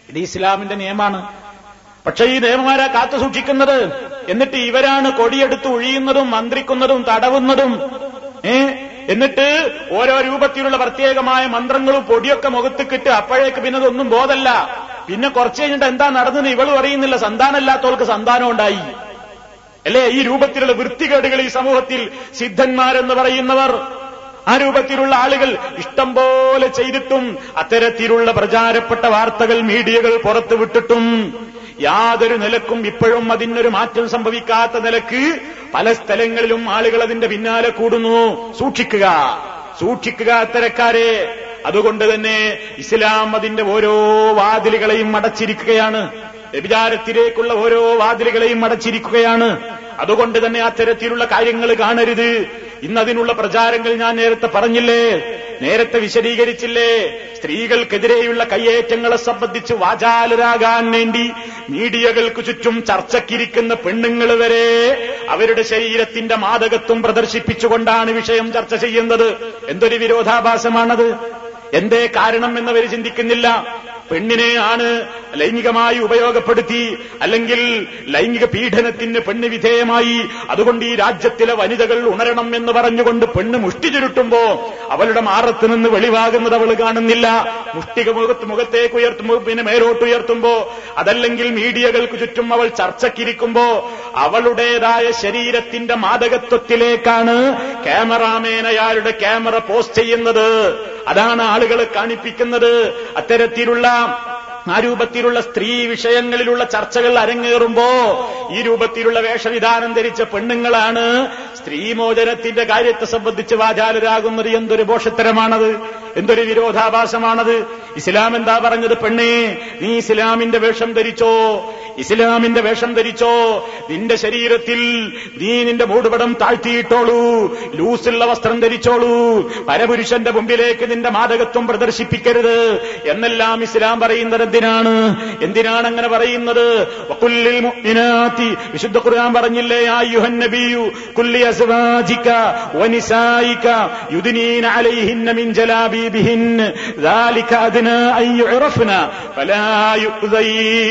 Speaker 1: ഇത് ഇസ്ലാമിന്റെ നിയമമാണ്. പക്ഷേ ഈ നിയമമാരെ കാത്തു സൂക്ഷിക്കുന്നത്. എന്നിട്ട് ഇവരാണ് കൊടിയെടുത്ത് ഒഴിയുന്നതും മന്ത്രിക്കുന്നതും തടവുന്നതും. ഏ? എന്നിട്ട് ഓരോ രൂപത്തിലുള്ള പ്രത്യേകമായ മന്ത്രങ്ങളും പൊടിയൊക്കെ മുഖത്ത് കിട്ട് അപ്പോഴേക്ക് പിന്നെ ഇതൊന്നും ബോധല്ല. പിന്നെ കുറച്ച് കഴിഞ്ഞിട്ട് എന്താ നടന്നത് ഇവളും അറിയുന്നില്ല. സന്താനമില്ലാത്തവർക്ക് സന്താനം ഉണ്ടായി. അല്ലേ? ഈ രൂപത്തിലുള്ള വൃത്തികേടുകൾ ഈ സമൂഹത്തിൽ സിദ്ധന്മാരെന്ന് പറയുന്നവർ. ആ രൂപത്തിലുള്ള ആളുകൾ ഇഷ്ടം പോലെ ചെയ്തിട്ടും അത്തരത്തിലുള്ള പ്രചാരപ്പെട്ട വാർത്തകൾ മീഡിയകൾ പുറത്തുവിട്ടിട്ടും യാതൊരു നിലക്കും ഇപ്പോഴും അതിനൊരു മാറ്റം സംഭവിക്കാത്ത നിലയ്ക്ക് പല സ്ഥലങ്ങളിലും ആളുകൾ അതിന്റെ പിന്നാലെ കൂടുന്നു. സൂക്ഷിക്കുക. സൂക്ഷിക്കുക അത്തരക്കാരെ. അതുകൊണ്ട് തന്നെ ഇസ്ലാം അതിന്റെ ഓരോ വാതിലുകളെയും അടച്ചിരിക്കുകയാണ്. വ്യഭിചാരത്തിലേക്കുള്ള ഓരോ വാതിലുകളെയും അടച്ചിരിക്കുകയാണ്. അതുകൊണ്ട് തന്നെ അത്തരത്തിലുള്ള കാര്യങ്ങൾ കാണരുത്. ഇന്നതിനുള്ള പ്രചാരങ്ങൾ ഞാൻ നേരത്തെ പറഞ്ഞില്ലേ? നേരത്തെ വിശദീകരിച്ചില്ലേ? സ്ത്രീകൾക്കെതിരെയുള്ള കയ്യേറ്റങ്ങളെ സംബന്ധിച്ച് വാചാലരാകാൻ വേണ്ടി മീഡിയകൾക്ക് ചുറ്റും ചർച്ചക്കിരിക്കുന്ന പെണ്ണുങ്ങൾ വരെ അവരുടെ ശരീരത്തിന്റെ മാതകത്വം പ്രദർശിപ്പിച്ചുകൊണ്ടാണ് വിഷയം ചർച്ച ചെയ്യുന്നത്. എന്തൊരു വിരോധാഭാസമാണത്? എന്തേ കാരണം എന്നവർ ചിന്തിക്കുന്നില്ല. പെണ്ണിനെ ആണ് ലൈംഗികമായി ഉപയോഗപ്പെടുത്തി അല്ലെങ്കിൽ ലൈംഗിക പീഡനത്തിന് പെണ്ണ് വിധേയമായി അതുകൊണ്ട് ഈ രാജ്യത്തിലെ വനിതകൾ ഉണരണം എന്ന് പറഞ്ഞുകൊണ്ട് പെണ്ണ് മുഷ്ടി ചുരുട്ടുമ്പോ അവളുടെ മാറത്ത് നിന്ന് വെളിവാകുന്നത് അവൾ കാണുന്നില്ല. മുഷ്ടിക മുഖത്ത് മുഖത്തേക്ക് ഉയർത്തുമ്പോ പിന്നെ മേലോട്ട് ഉയർത്തുമ്പോ അതല്ലെങ്കിൽ മീഡിയകൾക്ക് ചുറ്റും അവൾ ചർച്ചക്കിരിക്കുമ്പോ അവളുടേതായ ശരീരത്തിന്റെ മാതകത്വത്തിലേക്കാണ് ക്യാമറാമേൻ അയാളുടെ ക്യാമറ പോസ്റ്റ് ചെയ്യുന്നത്. അതാണ് ആളുകളെ കാണിപ്പിക്കുന്നത്. അത്തരത്തിലുള്ള ആ രൂപത്തിലുള്ള സ്ത്രീ വിഷയങ്ങളിലുള്ള ചർച്ചകൾ അരങ്ങേറുമ്പോ ഈ രൂപത്തിലുള്ള വേഷവിധാനം ധരിച്ച പെണ്ണുങ്ങളാണ് സ്ത്രീമോചനത്തിന്റെ കാര്യത്തെ സംബന്ധിച്ച് വാചാലരാകുന്നത് എന്തൊരു പോഷത്തരമാണത്? എന്തൊരു വിരോധാഭാസമാണത്? ഇസ്ലാം എന്താ പറഞ്ഞത് പെണ്ണേ? നീ ഇസ്ലാമിന്റെ വേഷം ധരിച്ചോ? ഇസ്ലാമിന്റെ വേഷം ധരിച്ചോ? നിന്റെ ശരീരത്തിൽ നീ നിന്റെ മൂടുപടം താഴ്ത്തിയിട്ടോളൂ. ലൂസുള്ള വസ്ത്രം ധരിച്ചോളൂ. പരപുരുഷന്റെ മുമ്പിലേക്ക് നിന്റെ മാതകത്വം പ്രദർശിപ്പിക്കരുത്. എന്നെല്ലാം ഇസ്ലാം പറയുന്നത് എന്തിനാണ്? എന്തിനാണ് അങ്ങനെ പറയുന്നത്? വിശുദ്ധ ഖുർആൻ പറഞ്ഞില്ലേ ആയുഹൻ നബിയു കുല്ലി അസ്വാജിക വനിസായിക യുദ്നീന അലൈഹിന്ന മിൻ ജലാബീബിഹിൻ ذلك أدنى أن يعرفن فلا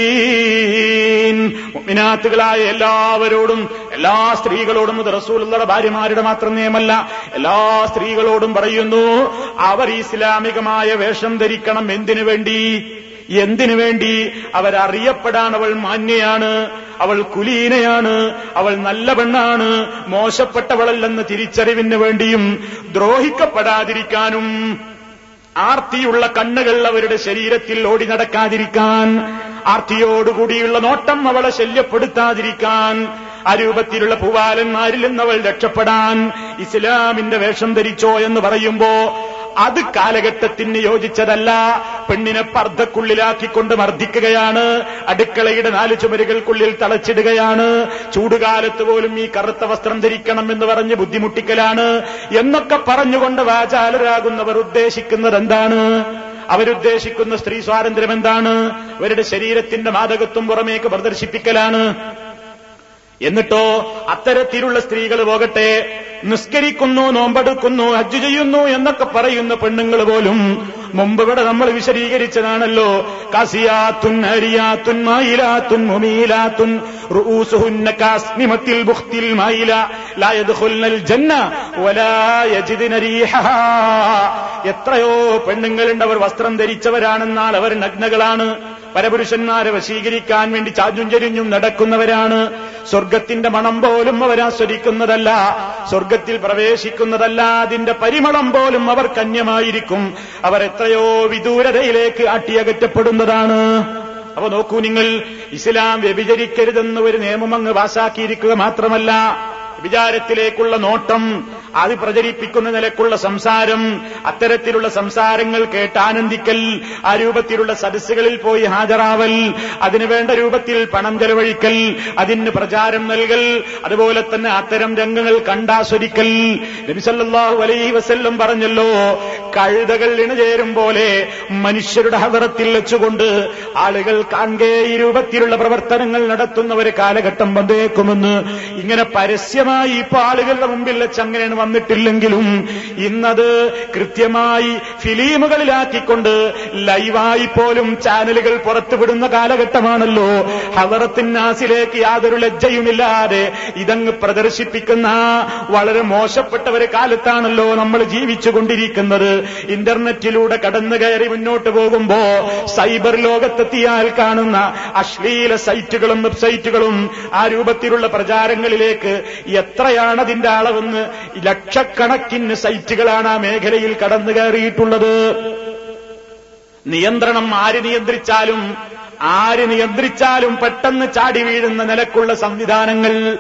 Speaker 1: يؤذين മുഅ്മിനാത്തുകളായ എല്ലാവരോടും എല്ലാ സ്ത്രീകളോടും ഇത് റസൂലുള്ളയുടെ ഭാര്യമാരുടെ മാത്രം നിയമല്ല എല്ലാ സ്ത്രീകളോടും പറയുന്നു അവർ ഇസ്ലാമികമായ വേഷം ധരിക്കണം എന്തിനു വേണ്ടി എന്തിനു വേണ്ടി? അവരറിയപ്പെടാൻ അവൾ മാന്യയാണ്. അവൾ കുലീനയാണ്. അവൾ നല്ല പെണ്ണാണ്. മോശപ്പെട്ടവളല്ലെന്ന് തിരിച്ചറിവിന് വേണ്ടിയും ദ്രോഹിക്കപ്പെടാതിരിക്കാനും ആർത്തിയുള്ള കണ്ണുകൾ അവരുടെ ശരീരത്തിൽ ഓടി നടക്കാതിരിക്കാൻ ആർത്തിയോടുകൂടിയുള്ള നോട്ടം അവളെ ശല്യപ്പെടുത്താതിരിക്കാൻ അരൂപത്തിലുള്ള രൂപത്തിലുള്ള പൂവാലന്മാരിൽ നിന്ന് അവൾ രക്ഷപ്പെടാൻ ഇസ്ലാമിന്റെ വേഷം ധരിച്ചോ എന്ന് പറയുമ്പോ അത് കാലഘട്ടത്തിന് യോജിച്ചതല്ല. പെണ്ണിനെ പർദ്ധക്കുള്ളിലാക്കിക്കൊണ്ട് മർദ്ദിക്കുകയാണ്. അടുക്കളയുടെ നാല് ചുമരുകൾക്കുള്ളിൽ തളച്ചിടുകയാണ്. ചൂടുകാലത്ത് പോലും ഈ കറുത്ത വസ്ത്രം ധരിക്കണം എന്ന് പറഞ്ഞ് ബുദ്ധിമുട്ടിക്കലാണ്. എന്നൊക്കെ പറഞ്ഞുകൊണ്ട് വാചാലരാകുന്നവർ ഉദ്ദേശിക്കുന്നത് എന്താണ്? അവരുദ്ദേശിക്കുന്ന സ്ത്രീ സ്വാതന്ത്ര്യം എന്താണ് അവരുടെ ശരീരത്തിന്റെ മാതകത്വം പുറമേക്ക് പ്രദർശിപ്പിക്കലാണ്. എന്നിട്ടോ അത്തരത്തിലുള്ള സ്ത്രീകൾ പോകട്ടെ. നിസ്കരിക്കുന്നു നോമ്പെടുക്കുന്നു ഹജ്ജ് ചെയ്യുന്നു എന്നൊക്കെ പറയുന്ന പെണ്ണുങ്ങൾ പോലും മുമ്പ് ഇവിടെ നമ്മൾ വിശദീകരിച്ചതാണല്ലോ. കാസിയാത്തുൻ മൈലാത്തുൻ മുമീലാത്തുൻ മൈല ജന്ന വലാ റീഹഹാ എത്രയോ പെണ്ണുങ്ങളുണ്ട് അവർ വസ്ത്രം ധരിച്ചവരാണെന്നാൽ അവർ നഗ്നകളാണ്. പരപുരുഷന്മാരെ വശീകരിക്കാൻ വേണ്ടി ചാഞ്ഞും നടക്കുന്നവരാണ്. സ്വർഗത്തിന്റെ മണം പോലും അവരാസ്വദിക്കുന്നതല്ല സ്വർഗത്തിൽ പ്രവേശിക്കുന്നതല്ല. അതിന്റെ പരിമളം പോലും അവർ കന്യമായിരിക്കും. അവർ എത്രയോ വിദൂരതയിലേക്ക് അട്ടിയകറ്റപ്പെടുന്നതാണ്. അപ്പൊ നോക്കൂ നിങ്ങൾ ഇസ്ലാം വ്യഭിചരിക്കരുതെന്ന് ഒരു നിയമം അങ്ങ് പാസാക്കിയിരിക്കുക മാത്രമല്ല. വിചാരത്തിലേക്കുള്ള നോട്ടം അത് പ്രചരിപ്പിക്കുന്ന നിലക്കുള്ള സംസാരം അത്തരത്തിലുള്ള സംസാരങ്ങൾ കേട്ട് ആനന്ദിക്കൽ ആ രൂപത്തിലുള്ള സദസ്സുകളിൽ പോയി ഹാജരാവൽ അതിനു വേണ്ട രൂപത്തിൽ പണം ചെലവഴിക്കൽ അതിന് പ്രചാരം നൽകൽ അതുപോലെ തന്നെ അത്തരം രംഗങ്ങൾ കണ്ടാസ്വദിക്കൽ. നബിസല്ലാഹു അലൈഹി വസല്ലം പറഞ്ഞല്ലോ കഴുതകൾ ഇണചേരും പോലെ മനുഷ്യരുടെ ഹദറത്തിൽ വെച്ചുകൊണ്ട് ആളുകൾ കാണേ ഈ രൂപത്തിലുള്ള പ്രവർത്തനങ്ങൾ നടത്തുന്ന ഒരു കാലഘട്ടം വന്നേക്കുമെന്ന് ഇങ്ങനെ പരസ്യമായി ഇപ്പൊ ആളുകളുടെ മുമ്പിൽ വെച്ച് അങ്ങനെയാണ് വന്നിട്ടില്ലെങ്കിലും ഇന്നത് കൃത്യമായി ഫിലിമുകളിലാക്കിക്കൊണ്ട് ലൈവായി പോലും ചാനലുകൾ പുറത്തുവിടുന്ന കാലഘട്ടമാണല്ലോ. ഹവറത്തിനാസിലേക്ക് യാതൊരു ലജ്ജയുമില്ലാതെ ഇതങ്ങ് പ്രദർശിപ്പിക്കുന്ന വളരെ മോശപ്പെട്ട ഒരു കാലത്താണല്ലോ നമ്മൾ ജീവിച്ചുകൊണ്ടിരിക്കുന്നത്. ഇന്റർനെറ്റിലൂടെ കടന്നു കയറി മുന്നോട്ട് പോകുമ്പോ സൈബർ ലോകത്തെത്തിയാൽ കാണുന്ന അശ്ലീല സൈറ്റുകളും വെബ്സൈറ്റുകളും ആ രൂപത്തിലുള്ള പ്രചാരങ്ങളിലേക്ക് എത്രയാണ് അതിന്റെ അളവെന്ന് ലക്ഷക്കണക്കിന് സൈറ്റുകളാണ് ആ മേഖലയിൽ കടന്നു കയറിയിട്ടുള്ളത്. നിയന്ത്രണം ആര് നിയന്ത്രിച്ചാലും ആര് നിയന്ത്രിച്ചാലും പെട്ടെന്ന് ചാടി വീഴുന്ന നിലക്കുള്ള സംവിധാനങ്ങൾ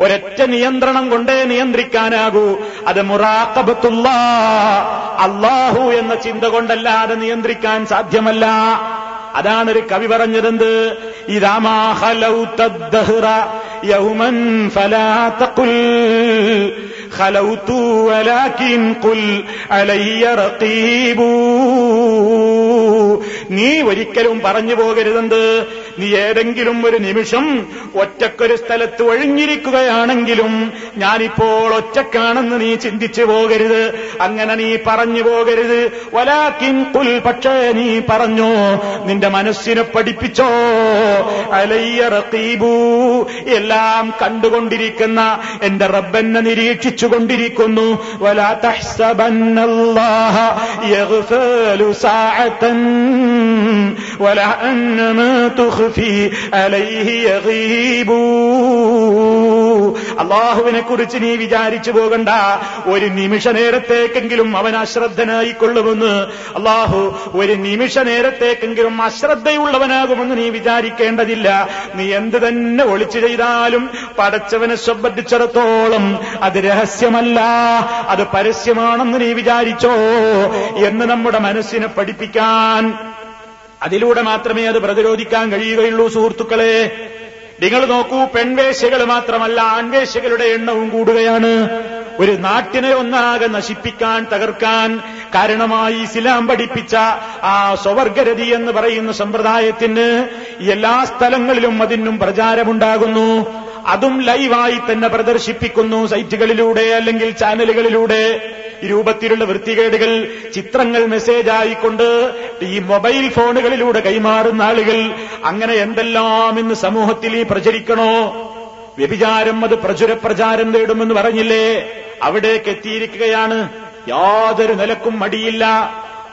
Speaker 1: ഒരൊറ്റ നിയന്ത്രണം കൊണ്ടേ നിയന്ത്രിക്കാനാകൂ. അത് മുറാക്കബത്തുള്ള അള്ളാഹു എന്ന ചിന്ത കൊണ്ടല്ലാതെ നിയന്ത്രിക്കാൻ സാധ്യമല്ല. അതാണ് ഒരു കവി പറഞ്ഞതെന്ത്? ഇതാമാഹലൗ തദ്ദഹ്റ യൗമൻ ഫലാ തഖുൽ. خلوت ولكن قل علي رقيب؟ നീ ഒരിക്കലും പറഞ്ഞു പോകരുതെന്ത്? നീ ഏതെങ്കിലും ഒരു നിമിഷം ഒറ്റക്കൊരു സ്ഥലത്ത് ഒഴിഞ്ഞിരിക്കുകയാണെങ്കിലും ഞാനിപ്പോൾ ഒറ്റക്കാണെന്ന് നീ ചിന്തിച്ചു പോകരുത്. അങ്ങനെ നീ പറഞ്ഞു പോകരുത്. വലാക്കിൻ പുൽ പക്ഷേ നീ പറഞ്ഞോ നിന്റെ മനസ്സിനെ പഠിപ്പിച്ചോ? അലയ്യ റീബൂ എല്ലാം കണ്ടുകൊണ്ടിരിക്കുന്ന എന്റെ റബ്ബെന്നെ നിരീക്ഷിച്ചുകൊണ്ടിരിക്കുന്നു. വലാ തഹ്സബന്നല്ലാഹ യഗ്ഫലു സാഅതൻ. ولأن ما تخفي عليه يغيب അള്ളാഹുവിനെ കുറിച്ച് നീ വിചാരിച്ചു പോകണ്ട ഒരു നിമിഷ നേരത്തേക്കെങ്കിലും അവൻ അശ്രദ്ധനായിക്കൊള്ളുമെന്ന് അള്ളാഹു ഒരു നിമിഷ നേരത്തേക്കെങ്കിലും അശ്രദ്ധയുള്ളവനാകുമെന്ന് നീ വിചാരിക്കേണ്ടതില്ല നീ എന്ത് തന്നെ ഒളിച്ചു ചെയ്താലും പടച്ചവനെ സംബന്ധിച്ചിടത്തോളം അത് രഹസ്യമല്ല അത് പരസ്യമാണെന്ന് നീ വിചാരിച്ചോ എന്ന് നമ്മുടെ മനസ്സിനെ പഠിപ്പിക്കാൻ അതിലൂടെ മാത്രമേ അത് പ്രതിരോധിക്കാൻ കഴിയുകയുള്ളൂ സുഹൃത്തുക്കളെ. നിങ്ങൾ നോക്കൂ പെൺവേശ്യകൾ മാത്രമല്ല ആൺവേശ്യകളുടെ എണ്ണവും കൂടുകയാണ്. ഒരു നാട്ടിനെ ഒന്നാകെ നശിപ്പിക്കാൻ തകർക്കാൻ കാരണമായി ഇസ്ലാം പഠിപ്പിച്ച ആ സ്വവർഗരതി എന്ന് പറയുന്ന സമ്പ്രദായത്തിന് എല്ലാ സ്ഥലങ്ങളിലും അതിനും പ്രചാരമുണ്ടാകുന്നു. അതും ലൈവായി തന്നെ പ്രദർശിപ്പിക്കുന്നു സൈറ്റുകളിലൂടെ അല്ലെങ്കിൽ ചാനലുകളിലൂടെ. രൂപത്തിലുള്ള വൃത്തികേടുകൾ ചിത്രങ്ങൾ മെസ്സേജ് ആയിക്കൊണ്ട് ഈ മൊബൈൽ ഫോണുകളിലൂടെ കൈമാറുന്ന ആളുകൾ അങ്ങനെ എന്തെല്ലാം ഇന്ന് സമൂഹത്തിൽ ഈ പ്രചരിക്കണോ? വ്യഭിചാരം അത് പ്രചുര പ്രചാരം നേടുമെന്ന് പറഞ്ഞില്ലേ? അവിടേക്ക് എത്തിയിരിക്കുകയാണ്. യാതൊരു നിലക്കും മടിയില്ല.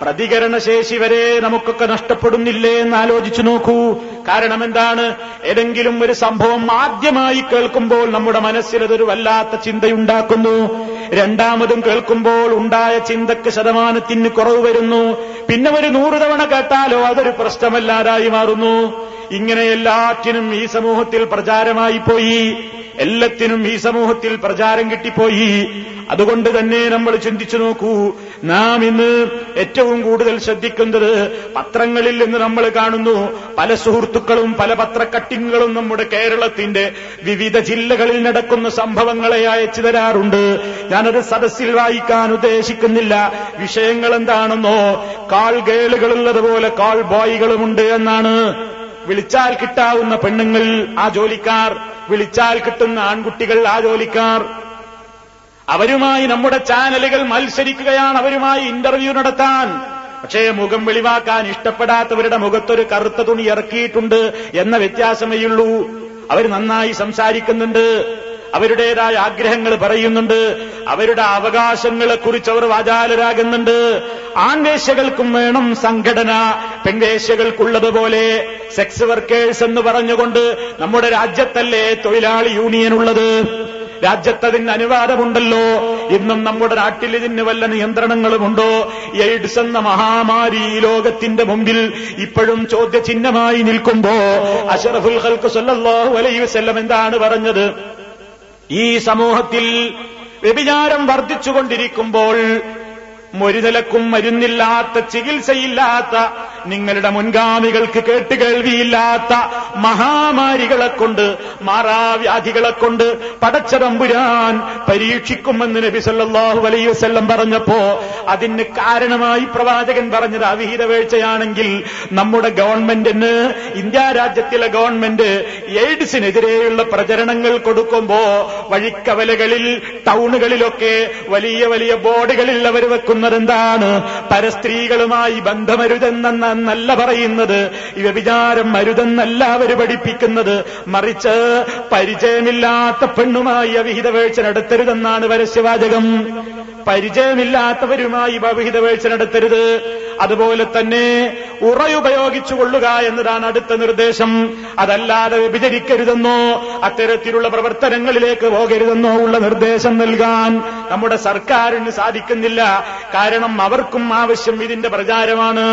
Speaker 1: പ്രതികരണശേഷി വരെ നമുക്കൊക്കെ നഷ്ടപ്പെടുന്നില്ലേ എന്ന് ആലോചിച്ചു നോക്കൂ. കാരണം എന്താണ്? ഏതെങ്കിലും ഒരു സംഭവം ആദ്യമായി കേൾക്കുമ്പോൾ നമ്മുടെ മനസ്സിൽ അതൊരു വല്ലാത്ത ചിന്തയുണ്ടാക്കുന്നു. രണ്ടാമതും കേൾക്കുമ്പോൾ ഉണ്ടായ ചിന്തക്ക് ശതമാനത്തിന് കുറവ് വരുന്നു. പിന്നെ ഒരു നൂറ് തവണ കേട്ടാലോ അതൊരു പ്രശ്നമല്ലാതായി മാറുന്നു. ഇങ്ങനെ എല്ലാറ്റിനും ഈ സമൂഹത്തിൽ പ്രചാരമായി പോയി. എല്ലാത്തിനും ഈ സമൂഹത്തിൽ പ്രചാരം കിട്ടിപ്പോയി. അതുകൊണ്ട് തന്നെ നമ്മൾ ചിന്തിച്ചു നോക്കൂ നാം ഇന്ന് ഏറ്റവും കൂടുതൽ ശ്രദ്ധിക്കുന്നത് പത്രങ്ങളിൽ നിന്ന് നമ്മൾ കാണുന്നു. പല സുഹൃത്തുക്കളും പല പത്രക്കട്ടിങ്ങുകളും നമ്മുടെ കേരളത്തിന്റെ വിവിധ ജില്ലകളിൽ നടക്കുന്ന സംഭവങ്ങളെ അയച്ചു തരാറുണ്ട്. ഞാനത് സദസ്സിൽ വായിക്കാൻ ഉദ്ദേശിക്കുന്നില്ല. വിഷയങ്ങൾ എന്താണെന്നോ കാൾ ഗേളുകളുള്ളതുപോലെ കാൾ ബോയ്കളുമുണ്ട് എന്നാണ്. വിളിച്ചാൽ കിട്ടാവുന്ന പെണ്ണുങ്ങൾ ആ ജോലിക്കാർ വിളിച്ചാൽ കിട്ടുന്ന ആൺകുട്ടികൾ ആ ജോലിക്കാർ. അവരുമായി നമ്മുടെ ചാനലുകൾ മത്സരിക്കുകയാണ് അവരുമായി ഇന്റർവ്യൂ നടത്താൻ. പക്ഷേ മുഖം വെളിവാക്കാൻ ഇഷ്ടപ്പെടാത്തവരുടെ മുഖത്തൊരു കറുത്ത തുണി ഇറക്കിയിട്ടുണ്ട് എന്ന വ്യത്യാസമേയുള്ളൂ. അവർ നന്നായി സംസാരിക്കുന്നുണ്ട്. അവരുടേതായ ആഗ്രഹങ്ങൾ പറയുന്നുണ്ട്. അവരുടെ അവകാശങ്ങളെക്കുറിച്ച് അവർ വാചാലരാകുന്നുണ്ട്. ആൺവേശകൾക്കും വേണം സംഘടന. പെൺവേശകൾക്കുള്ളതുപോലെ സെക്സ് വർക്കേഴ്സ് എന്ന് പറഞ്ഞുകൊണ്ട് നമ്മുടെ രാജ്യത്തല്ലേ തൊഴിലാളി യൂണിയൻ ഉള്ളത്? രാജ്യത്തതിന് അനുവാദമുണ്ടല്ലോ. ഇന്നും നമ്മുടെ നാട്ടിൽ ഇതിന് വല്ല നിയന്ത്രണങ്ങളുമുണ്ടോ എയ്ഡ്സ് എന്ന മഹാമാരി ലോകത്തിന്റെ മുമ്പിൽ ഇപ്പോഴും ചോദ്യചിഹ്നമായി നിൽക്കുമ്പോ അഷറഫുൽ ഖൽക്ക് സല്ലാഹു അലൈഹി വസല്ലം എന്താണ് പറഞ്ഞത്? ഈ സമൂഹത്തിൽ വ്യഭിചാരം വർദ്ധിച്ചുകൊണ്ടിരിക്കുമ്പോൾ ഒരു മരുന്നില്ലാത്ത ചികിത്സയില്ലാത്ത നിങ്ങളുടെ മുൻഗാമികൾക്ക് കേട്ട് കേൾവിയില്ലാത്ത മഹാമാരികളെ കൊണ്ട് മാറാവ്യാധികളെ കൊണ്ട് പടച്ചതമ്പുരാൻ പരീക്ഷിക്കുമെന്ന് നബി സല്ലാഹു അലൈഹി വസല്ലം പറഞ്ഞപ്പോ അതിന് കാരണമായി പ്രവാചകൻ പറഞ്ഞത് അവിഹിത വീഴ്ചയാണെങ്കിൽ നമ്മുടെ ഗവൺമെന്റിന് ഇന്ത്യ രാജ്യത്തിലെ ഗവൺമെന്റ് എയ്ഡ്സിനെതിരെയുള്ള പ്രചരണങ്ങൾ കൊടുക്കുമ്പോ വഴിക്കവലകളിൽ ടൗണുകളിലൊക്കെ വലിയ വലിയ ബോർഡുകളിൽ അവർ വെക്കുന്നത് എന്താണ് പരസ്ത്രീകളുമായി ബന്ധമരുതെന്നല്ല പറയുന്നത്. വ്യഭിചാരം മരുതെന്നല്ല അവർ പഠിപ്പിക്കുന്നത്. മറിച്ച് പരിചയമില്ലാത്ത പെണ്ണുമായി അവിഹിത വീഴ്ച നടത്തരുതെന്നാണ് പരസ്യവാചകം. പരിചയമില്ലാത്തവരുമായി അവിഹിത വീഴ്ച നടത്തരുത്. അതുപോലെ തന്നെ ഉറയുപയോഗിച്ചുകൊള്ളുക എന്നതാണ് അടുത്ത നിർദ്ദേശം. അതല്ലാതെ വ്യഭിചരിക്കരുതെന്നോ അത്തരത്തിലുള്ള പ്രവർത്തനങ്ങളിലേക്ക് പോകരുതെന്നോ ഉള്ള നിർദ്ദേശം നൽകാൻ നമ്മുടെ സർക്കാരിന് സാധിക്കുന്നില്ല. കാരണം അവർക്കും ആവശ്യം ഇതിന്റെ പ്രചാരമാണ്.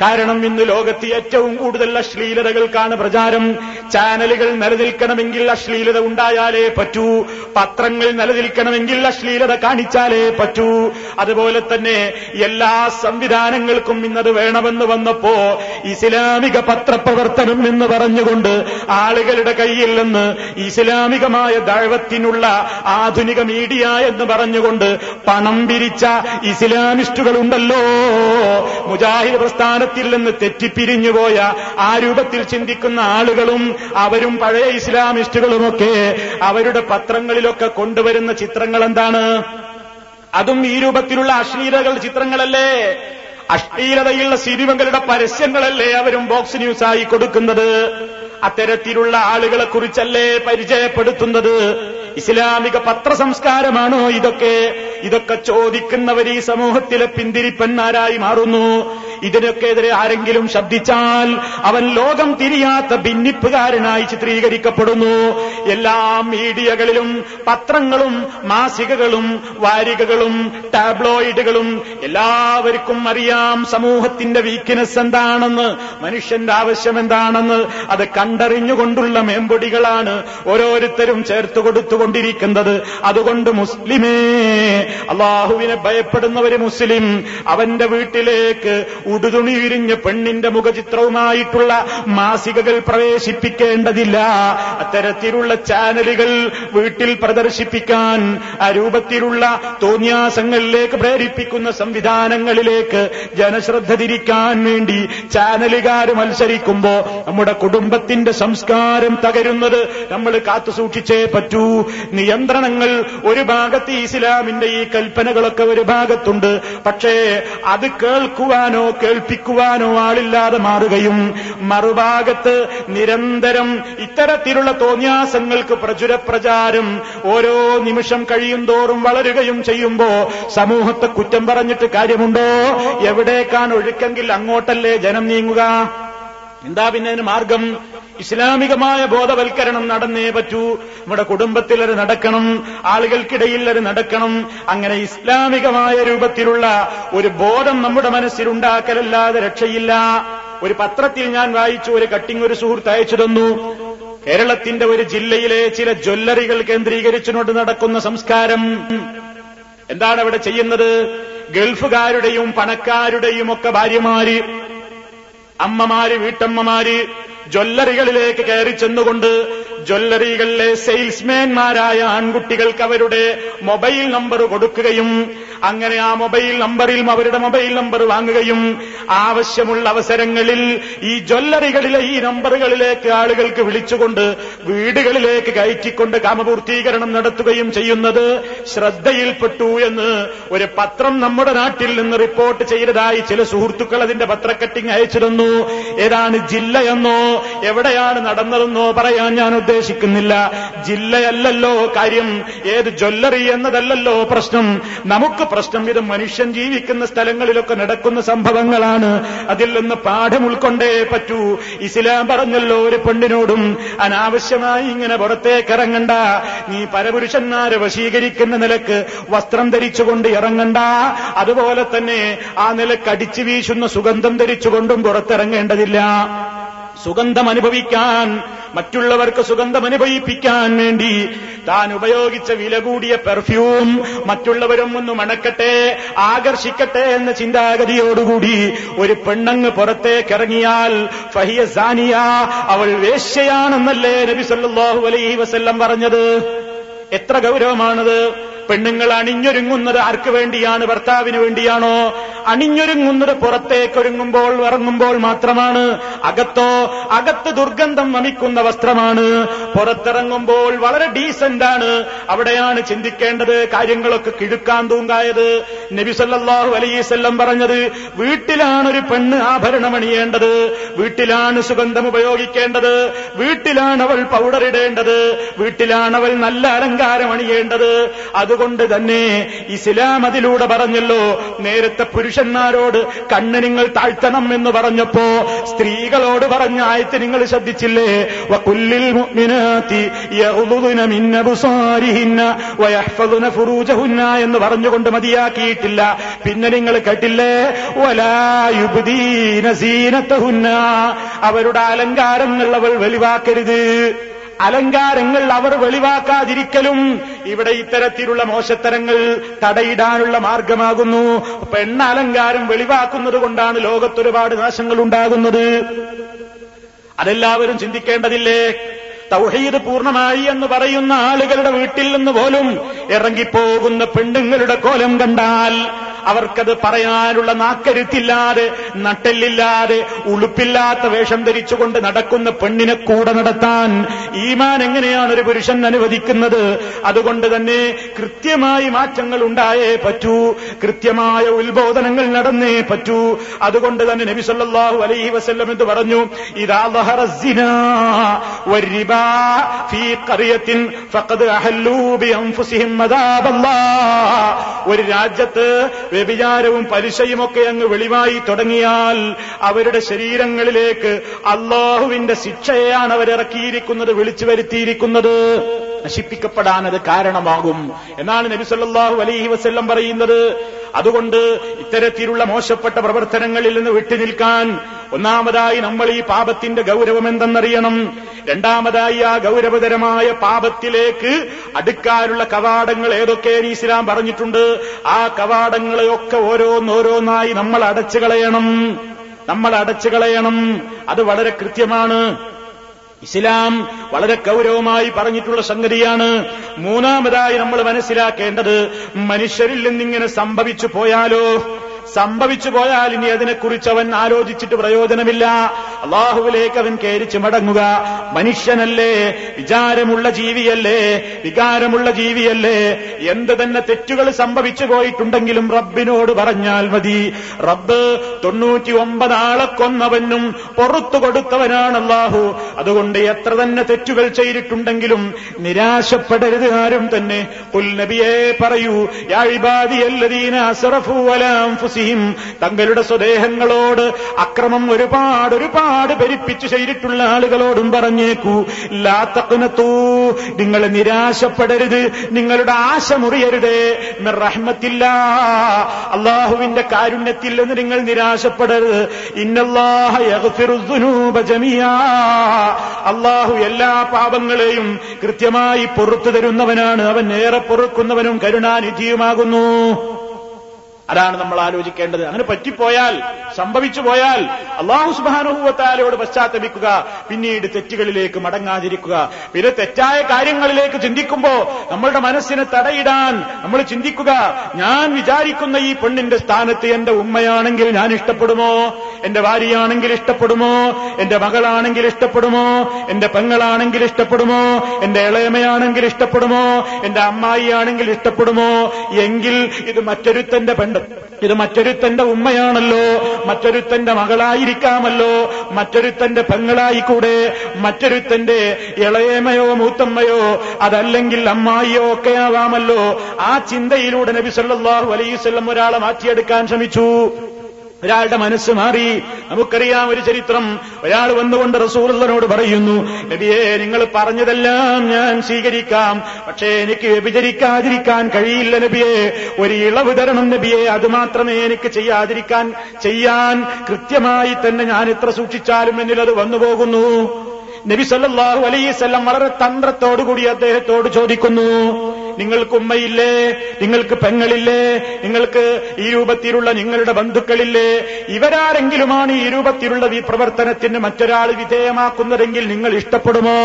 Speaker 1: കാരണം ഇന്ന് ലോകത്ത് ഏറ്റവും കൂടുതൽ അശ്ലീലതകൾക്കാണ് പ്രചാരം. ചാനലുകൾ നിലനിൽക്കണമെങ്കിൽ അശ്ലീലത ഉണ്ടായാലേ പറ്റൂ. പത്രങ്ങൾ നിലനിൽക്കണമെങ്കിൽ അശ്ലീലത കാണിച്ചാലേ പറ്റൂ. അതുപോലെ തന്നെ എല്ലാ സംവിധാനങ്ങൾക്കും ഇന്നത് വേണമെന്ന് വന്നപ്പോ ഇസ്ലാമിക പത്രപ്രവർത്തനം എന്ന് പറഞ്ഞുകൊണ്ട് ആളുകളുടെ കയ്യിൽ നിന്ന് ഇസ്ലാമികമായ ദഴവത്തിനുള്ള ആധുനിക മീഡിയ എന്ന് പറഞ്ഞുകൊണ്ട് പണം പിരിച്ച ഇസ്ലാമിസ്റ്റുകളുണ്ടല്ലോ. മുജാഹിദ് പ്രസ്ഥാന രൂപത്തിൽ നിന്ന് തെറ്റിപ്പിരിഞ്ഞുപോയ ആ രൂപത്തിൽ ചിന്തിക്കുന്ന ആളുകളും അവരും പഴയ ഇസ്ലാമിസ്റ്റുകളുമൊക്കെ അവരുടെ പത്രങ്ങളിലൊക്കെ കൊണ്ടുവരുന്ന ചിത്രങ്ങൾ എന്താണ് അതും ഈ രൂപത്തിലുള്ള അശ്ലീലകൾ ചിത്രങ്ങളല്ലേ? അശ്ലീലതയുള്ള സിനിമകളുടെ പരസ്യങ്ങളല്ലേ അവരും ബോക്സ് ന്യൂസായി കൊടുക്കുന്നത്? അത്തരത്തിലുള്ള ആളുകളെ കുറിച്ചല്ലേ പരിചയപ്പെടുത്തുന്നത്? ഇസ്ലാമിക പത്രസംസ്കാരമാണോ ഇതൊക്കെ? ഇതൊക്കെ ചോദിക്കുന്നവർ ഈ സമൂഹത്തിലെ പിന്തിരിപ്പന്മാരായി മാറുന്നു. ഇതിനൊക്കെതിരെ ആരെങ്കിലും ശബ്ദിച്ചാൽ അവൻ ലോകം തിരിയാത്ത ഭിന്നിപ്പുകാരനായി ചിത്രീകരിക്കപ്പെടുന്നു. എല്ലാ മീഡിയകളിലും പത്രങ്ങളും മാസികകളും വാരികകളും ടാബ്ലോയിഡുകളും എല്ലാവർക്കും അറിയാം സമൂഹത്തിന്റെ വീക്ക്നെസ് എന്താണെന്ന് മനുഷ്യന്റെ ആവശ്യം എന്താണെന്ന്. അത് കണ്ടറിഞ്ഞുകൊണ്ടുള്ള മേമ്പൊടികളാണ് ഓരോരുത്തരും ചേർത്ത് കൊടുത്തുകൊണ്ടിരിക്കുന്നത്. അതുകൊണ്ട് മുസ്ലിമേ അള്ളാഹുവിനെ ഭയപ്പെടുന്നവര് മുസ്ലിം. അവന്റെ വീട്ടിലേക്ക് ഉടുതുണി വിരിഞ്ഞ് പെണ്ണിന്റെ മുഖചിത്രവുമായിട്ടുള്ള മാസികകൾ പ്രവേശിപ്പിക്കേണ്ടതില്ല. അത്തരത്തിലുള്ള ചാനലുകൾ വീട്ടിൽ പ്രദർശിപ്പിക്കാൻ ആ രൂപത്തിലുള്ള തോന്യാസങ്ങളിലേക്ക് പ്രേരിപ്പിക്കുന്ന സംവിധാനങ്ങളിലേക്ക് ജനശ്രദ്ധ തിരിക്കാൻ വേണ്ടി ചാനലുകാർ മത്സരിക്കുമ്പോ നമ്മുടെ കുടുംബത്തിന്റെ സംസ്കാരം തകരുന്നത് നമ്മൾ കാത്തു സൂക്ഷിച്ചേ പറ്റൂ. നിയന്ത്രണങ്ങൾ ഒരു ഭാഗത്ത് ഇസ്ലാമിന്റെ ഈ കൽപ്പനകളൊക്കെ ഒരു ഭാഗത്തുണ്ട്. പക്ഷേ അത് കേൾക്കുവാനോ കേൾപ്പിക്കുവാനോ ആളില്ലാതെ മാറുകയും മറുഭാഗത്ത് നിരന്തരം ഇത്തരത്തിലുള്ള തോന്യാസങ്ങൾക്ക് പ്രചുര പ്രചാരം ഓരോ നിമിഷം കഴിയും തോറും വളരുകയും ചെയ്യുമ്പോ സമൂഹത്തെ കുറ്റം പറഞ്ഞിട്ട് കാര്യമുണ്ടോ? എവിടേക്കാണ് ഒഴുക്കെങ്കിൽ അങ്ങോട്ടല്ലേ ജനം നീങ്ങുക? എന്താ പിന്നെ അതിന് മാർഗം? ഇസ്ലാമികമായ ബോധവൽക്കരണം നടന്നേ പറ്റൂ. നമ്മുടെ കുടുംബത്തിൽ അത് നടക്കണം. ആളുകൾക്കിടയിൽ അത് നടക്കണം. അങ്ങനെ ഇസ്ലാമികമായ രൂപത്തിലുള്ള ഒരു ബോധം നമ്മുടെ മനസ്സിലുണ്ടാക്കലല്ലാതെ രക്ഷയില്ല. ഒരു പത്രത്തിൽ ഞാൻ വായിച്ചു ഒരു കട്ടിങ് ഒരു സുഹൃത്ത് അയച്ചു തന്നു. കേരളത്തിന്റെ ഒരു ജില്ലയിലെ ചില ജ്വല്ലറികൾ കേന്ദ്രീകരിച്ചുകൊണ്ട് നടക്കുന്ന സംസ്കാരം. എന്താണ് അവിടെ ചെയ്യുന്നത്? ഗൾഫുകാരുടെയും പണക്കാരുടെയും ഒക്കെ ഭാര്യമാര് അമ്മമാര് വീട്ടമ്മമാര് ജ്വല്ലറികളിലേക്ക് കയറി ചെന്നുകൊണ്ട് ജ്വല്ലറികളിലെ സെയിൽസ്മാൻമാരായ ആൺകുട്ടികൾക്ക് അവരുടെ മൊബൈൽ നമ്പർ കൊടുക്കുകയും അങ്ങനെ ആ മൊബൈൽ നമ്പറിൽ അവരുടെ മൊബൈൽ നമ്പർ വാങ്ങുകയും ആവശ്യമുള്ള അവസരങ്ങളിൽ ഈ ജ്വല്ലറികളിലെ ഈ നമ്പറുകളിലേക്ക് ആളുകൾക്ക് വിളിച്ചുകൊണ്ട് വീടുകളിലേക്ക് കയറ്റിക്കൊണ്ട് കാമപൂർത്തീകരണം നടത്തുകയും ചെയ്യുന്നത് ശ്രദ്ധയിൽപ്പെട്ടു എന്ന് ഒരു പത്രം നമ്മുടെ നാട്ടിൽ നിന്ന് റിപ്പോർട്ട് ചെയ്തതായി ചില സുഹൃത്തുക്കൾ അതിന്റെ പത്രക്കട്ടിങ് അയച്ചിരുന്നു. ഏതാണ് ജില്ലയെന്നോ എവിടെയാണ് നടന്നതെന്നോ പറയാൻ ഞാൻ ഉദ്ദേശിക്കുന്നില്ല. ജില്ലയല്ലല്ലോ കാര്യം. ഏത് ജ്വല്ലറി എന്നതല്ലല്ലോ പ്രശ്നം. നമുക്ക് പ്രശ്നം ഇത് മനുഷ്യൻ ജീവിക്കുന്ന സ്ഥലങ്ങളിലൊക്കെ നടക്കുന്ന സംഭവങ്ങളാണ്. അതിൽ നിന്ന് പാഠം ഉൾക്കൊണ്ടേ പറ്റൂ. ഇസ്ലാം പറഞ്ഞല്ലോ ഒരു പെണ്ണിനോടും അനാവശ്യമായി ഇങ്ങനെ പുറത്തേക്ക് ഇറങ്ങണ്ട നീ പരപുരുഷന്മാരെ വശീകരിക്കുന്ന നിലയ്ക്ക് വസ്ത്രം ധരിച്ചുകൊണ്ട് ഇറങ്ങണ്ട. അതുപോലെ തന്നെ ആ നിലയ്ക്ക് അടിച്ചു വീശുന്ന സുഗന്ധം ധരിച്ചുകൊണ്ടും പുറത്തിറങ്ങേണ്ടതില്ല. സുഗന്ധം അനുഭവിക്കാൻ മറ്റുള്ളവർക്ക് സുഗന്ധം അനുഭവിപ്പിക്കാൻ വേണ്ടി താൻ ഉപയോഗിച്ച വില കൂടിയ പെർഫ്യൂം മറ്റുള്ളവരും ഒന്ന് മണക്കട്ടെ ആകർഷിക്കട്ടെ എന്ന ചിന്താഗതിയോടുകൂടി ഒരു പെണ്ണങ്ങ് പുറത്തേക്ക് ഇറങ്ങിയാൽ ഫഹിയ സാനിയ അവൾ വേശ്യയാണെന്നല്ലേ നബി സല്ലല്ലാഹു അലൈഹി വസല്ലം പറഞ്ഞത്? എത്ര ഗൗരവമാണത്? പെണ്ണുങ്ങൾ അണിഞ്ഞൊരുങ്ങുന്നത് ആർക്ക് വേണ്ടിയാണ്? ഭർത്താവിന് വേണ്ടിയാണോ? അണിഞ്ഞൊരുങ്ങുന്നത് പുറത്തേക്കൊരുങ്ങുമ്പോൾ ഇറങ്ങുമ്പോൾ മാത്രമാണ്. അകത്തോ അകത്ത് ദുർഗന്ധം വമിക്കുന്ന വസ്ത്രമാണ്. പുറത്തിറങ്ങുമ്പോൾ വളരെ ഡീസന്റ് ആണ്. അവിടെയാണ് ചിന്തിക്കേണ്ടത് കാര്യങ്ങളൊക്കെ കിഴുക്കാൻ തൂങ്കായത്. നബിസല്ലാഹു അലൈവല്ലം പറഞ്ഞത് വീട്ടിലാണ് ഒരു പെണ്ണ് ആഭരണം അണിയേണ്ടത്. വീട്ടിലാണ് സുഗന്ധം ഉപയോഗിക്കേണ്ടത്. വീട്ടിലാണ് അവൾ പൗഡർ ഇടേണ്ടത്. വീട്ടിലാണ് അവൾ നല്ല അലങ്കാരം അണിയേണ്ടത്. അതുകൊണ്ട് തന്നെ ഇസ്ലാം അതിലൂടെ പറഞ്ഞല്ലോ നേരത്തെ പുരുഷന്മാരോട് കണ്ണ് നിങ്ങൾ താഴ്ത്തണം എന്ന് പറഞ്ഞപ്പോ സ്ത്രീകളോട് പറഞ്ഞ ആയത്ത് നിങ്ങൾ ശ്രദ്ധിച്ചില്ലേ? എന്ന് പറഞ്ഞുകൊണ്ട് മതിയാക്കിയിട്ടില്ല. പിന്നെ നിങ്ങൾ കേട്ടില്ലേ? വലാ യുബ്ദീന സീനത്തഹുന്ന അവരുടെ അലങ്കാരങ്ങൾ അവൾ വെളിവാക്കരുത്. അലങ്കാരങ്ങൾ അവർ വെളിവാക്കാതിരിക്കലും ഇവിടെ ഇത്തരത്തിലുള്ള മോശത്തരങ്ങൾ തടയിടാനുള്ള മാർഗമാകുന്നു. പെണ്ണ അലങ്കാരം വെളിവാക്കുന്നത് കൊണ്ടാണ് ലോകത്തൊരുപാട് നാശങ്ങൾ ഉണ്ടാകുന്നത്. അതെല്ലാവരും ചിന്തിക്കേണ്ടതില്ലേ? തൗഹീദ് പൂർണമായി എന്ന് പറയുന്ന ആളുകളുടെ വീട്ടിൽ നിന്ന് പോലും ഇറങ്ങിപ്പോകുന്ന പെണ്ണുങ്ങളുടെ കോലം കണ്ടാൽ അവർക്കത് പറയാനുള്ള നാക്കരുത്തില്ലാതെ നട്ടെല്ലില്ലാതെ ഉളുപ്പില്ലാത്ത വേഷം ധരിച്ചുകൊണ്ട് നടക്കുന്ന പെണ്ണിനെ കൂടെ നടത്താൻ ഈമാൻ എങ്ങനെയാണ് ഒരു പുരുഷൻ അനുവദിക്കുന്നത്? അതുകൊണ്ട് തന്നെ കൃത്യമായി മാറ്റങ്ങൾ ഉണ്ടായേ പറ്റൂ കൃത്യമായ ഉത്ബോധനങ്ങൾ നടന്നേ പറ്റൂ. അതുകൊണ്ട് തന്നെ നബി സല്ലല്ലാഹു അലൈഹി വസ്ല്ലം എന്ന് പറഞ്ഞു? ഇദാ ഒരു രാജ്യത്ത് വ്യഭിചാരവും പലിശയും ഒക്കെ അങ്ങ് വെളിവായി തുടങ്ങിയാൽ അവരുടെ ശരീരങ്ങളിലേക്ക് അള്ളാഹുവിന്റെ ശിക്ഷയാണ് അവരിറക്കിയിരിക്കുന്നത് വിളിച്ചു വരുത്തിയിരിക്കുന്നത്. നശിപ്പിക്കപ്പെടാനത് കാരണമാകും. എന്നാണ് നബിസല്ലാഹു അലൈഹി വസ്ല്ലം പറയുന്നത്. അതുകൊണ്ട് ഇത്തരത്തിലുള്ള മോശപ്പെട്ട പ്രവർത്തനങ്ങളിൽ നിന്ന് വിട്ടുനിൽക്കാൻ ഒന്നാമതായി നമ്മൾ ഈ പാപത്തിന്റെ ഗൗരവം എന്തെന്നറിയണം. രണ്ടാമതായി ആ ഗൗരവതരമായ പാപത്തിലേക്ക് അടുക്കാനുള്ള കവാടങ്ങൾ ഏതൊക്കെ ഇസ്ലാം പറഞ്ഞിട്ടുണ്ട്. ആ കവാടങ്ങളെയൊക്കെ ഓരോന്നോരോന്നായി നമ്മൾ അടച്ചു കളയണം നമ്മൾ അടച്ചു കളയണം അത് വളരെ കൃത്യമാണ്. ഇസ്ലാം വളരെ ഗൗരവമായി പറഞ്ഞിട്ടുള്ള സംഗതിയാണ്. മൂന്നാമതായി നമ്മൾ മനസ്സിലാക്കേണ്ടത് മനുഷ്യരിൽ നിന്നിങ്ങനെ സംഭവിച്ചു പോയാലോ? സംഭവിച്ചു പോയാൽ ഇനി അതിനെക്കുറിച്ച് അവൻ ആലോചിച്ചിട്ട് പ്രയോജനമില്ല. അള്ളാഹുവിലേക്ക് അവൻ കയറിച്ച് മടങ്ങുക മനുഷ്യനല്ലേ? വിചാരമുള്ള ജീവിയല്ലേ? വികാരമുള്ള ജീവിയല്ലേ? എന്ത് തന്നെ തെറ്റുകൾ സംഭവിച്ചു പോയിട്ടുണ്ടെങ്കിലും റബ്ബിനോട് പറഞ്ഞാൽ മതി. റബ്ബ് തൊണ്ണൂറ്റി ഒമ്പത് ആളെ കൊന്നവനും പുറത്തു കൊടുത്തവനാണ് അള്ളാഹു അതുകൊണ്ട് എത്ര തന്നെ തെറ്റുകൾ ചെയ്തിട്ടുണ്ടെങ്കിലും നിരാശപ്പെടരുത് ആരും തന്നെ. പുൽ നബിയെ പറയൂ അൻഫുസിഹിം തങ്ങളുടെ സ്വദേഹങ്ങളോട് അക്രമം ഒരുപാട് ഒരുപാട് പെരുപ്പിച്ചു ചെയ്തിട്ടുള്ള ആളുകളോടും പറഞ്ഞേക്കൂ. ലാത്തക്കുനത്തൂ നിങ്ങൾ നിരാശപ്പെടരുത് നിങ്ങളുടെ ആശ മുറിയരുതേ റഹ്മത്തില്ല അള്ളാഹുവിന്റെ കാരുണ്യത്തിൽ നിന്ന് നിങ്ങൾ നിരാശപ്പെടരുത്. അള്ളാഹു എല്ലാ പാപങ്ങളെയും കൃത്യമായി പൊറത്തു തരുന്നവനാണ്. അവൻ ഏറെ പൊറുക്കുന്നവനും കരുണാനിധിയുമാകുന്നു. അതാണ് നമ്മൾ ആലോചിക്കേണ്ടത്. അങ്ങനെ പറ്റിപ്പോയാൽ സംഭവിച്ചു പോയാൽ അള്ളാഹു സുബാനുഭവത്താലോട് പശ്ചാത്തപിക്കുക പിന്നീട് തെറ്റുകളിലേക്ക് മടങ്ങാതിരിക്കുക. പിന്നെ തെറ്റായ കാര്യങ്ങളിലേക്ക് ചിന്തിക്കുമ്പോ നമ്മളുടെ മനസ്സിനെ തടയിടാൻ നമ്മൾ ചിന്തിക്കുക. ഞാൻ വിചാരിക്കുന്ന ഈ പെണ്ണിന്റെ സ്ഥാനത്ത് എന്റെ ഉമ്മയാണെങ്കിൽ ഞാൻ ഇഷ്ടപ്പെടുമോ? എന്റെ ഭാര്യയാണെങ്കിൽ ഇഷ്ടപ്പെടുമോ? എന്റെ മകളാണെങ്കിൽ ഇഷ്ടപ്പെടുമോ? എന്റെ പെങ്ങളാണെങ്കിൽ ഇഷ്ടപ്പെടുമോ? എന്റെ ഇളയമയാണെങ്കിൽ ഇഷ്ടപ്പെടുമോ? എന്റെ അമ്മായിയാണെങ്കിൽ ഇഷ്ടപ്പെടുമോ? എങ്കിൽ ഇത് മറ്റൊരുത്തന്റെ പെണ്ണ് ഇത് മറ്റൊരുത്തന്റെ ഉമ്മയാണല്ലോ. മറ്റൊരുത്തന്റെ മകളായിരിക്കാമല്ലോ. മറ്റൊരുത്തന്റെ പെങ്ങളായിക്കൂടെ. മറ്റൊരുത്തന്റെ ഇളയമയോ മൂത്തമ്മയോ അതല്ലെങ്കിൽ അമ്മായിയോ ഒക്കെ ആവാമല്ലോ. ആ ചിന്തയിലൂടെ നബി സല്ലല്ലാഹു അലൈഹി വസല്ലം ഒരാളെ മാറ്റിയെടുക്കാൻ ശ്രമിച്ചു. ഒരാളുടെ മനസ്സ് മാറി. നമുക്കറിയാം ഒരു ചരിത്രം. ഒരാൾ വന്നുകൊണ്ട് റസൂറുള്ളനോട് പറയുന്നു നബിയെ നിങ്ങൾ പറഞ്ഞതെല്ലാം ഞാൻ സ്വീകരിക്കാം. പക്ഷേ എനിക്ക് വ്യഭിചരിക്കാതിരിക്കാൻ കഴിയില്ല നബിയെ. ഒരു ഇളവ് തരണം നബിയെ. അത് മാത്രമേ എനിക്ക് ചെയ്യാതിരിക്കാൻ ചെയ്യാൻ കൃത്യമായി തന്നെ ഞാൻ എത്ര സൂക്ഷിച്ചാലും എന്നിൽ അത് വന്നുപോകുന്നു നബി സല്ലല്ലാഹു അലൈസ് വളരെ തന്ത്രത്തോടുകൂടി അദ്ദേഹത്തോട് ചോദിക്കുന്നു നിങ്ങൾക്ക് ഉമ്മയില്ലേ? നിങ്ങൾക്ക് പെങ്ങളില്ലേ? നിങ്ങൾക്ക് ഈ രൂപത്തിലുള്ള നിങ്ങളുടെ ബന്ധുക്കളില്ലേ? ഇവരാരെങ്കിലുമാണ് ഈ രൂപത്തിലുള്ള ഈ പ്രവർത്തനത്തിന് മറ്റൊരാൾ വിധേയമാക്കുന്നതെങ്കിൽ നിങ്ങൾ ഇഷ്ടപ്പെടുമോ?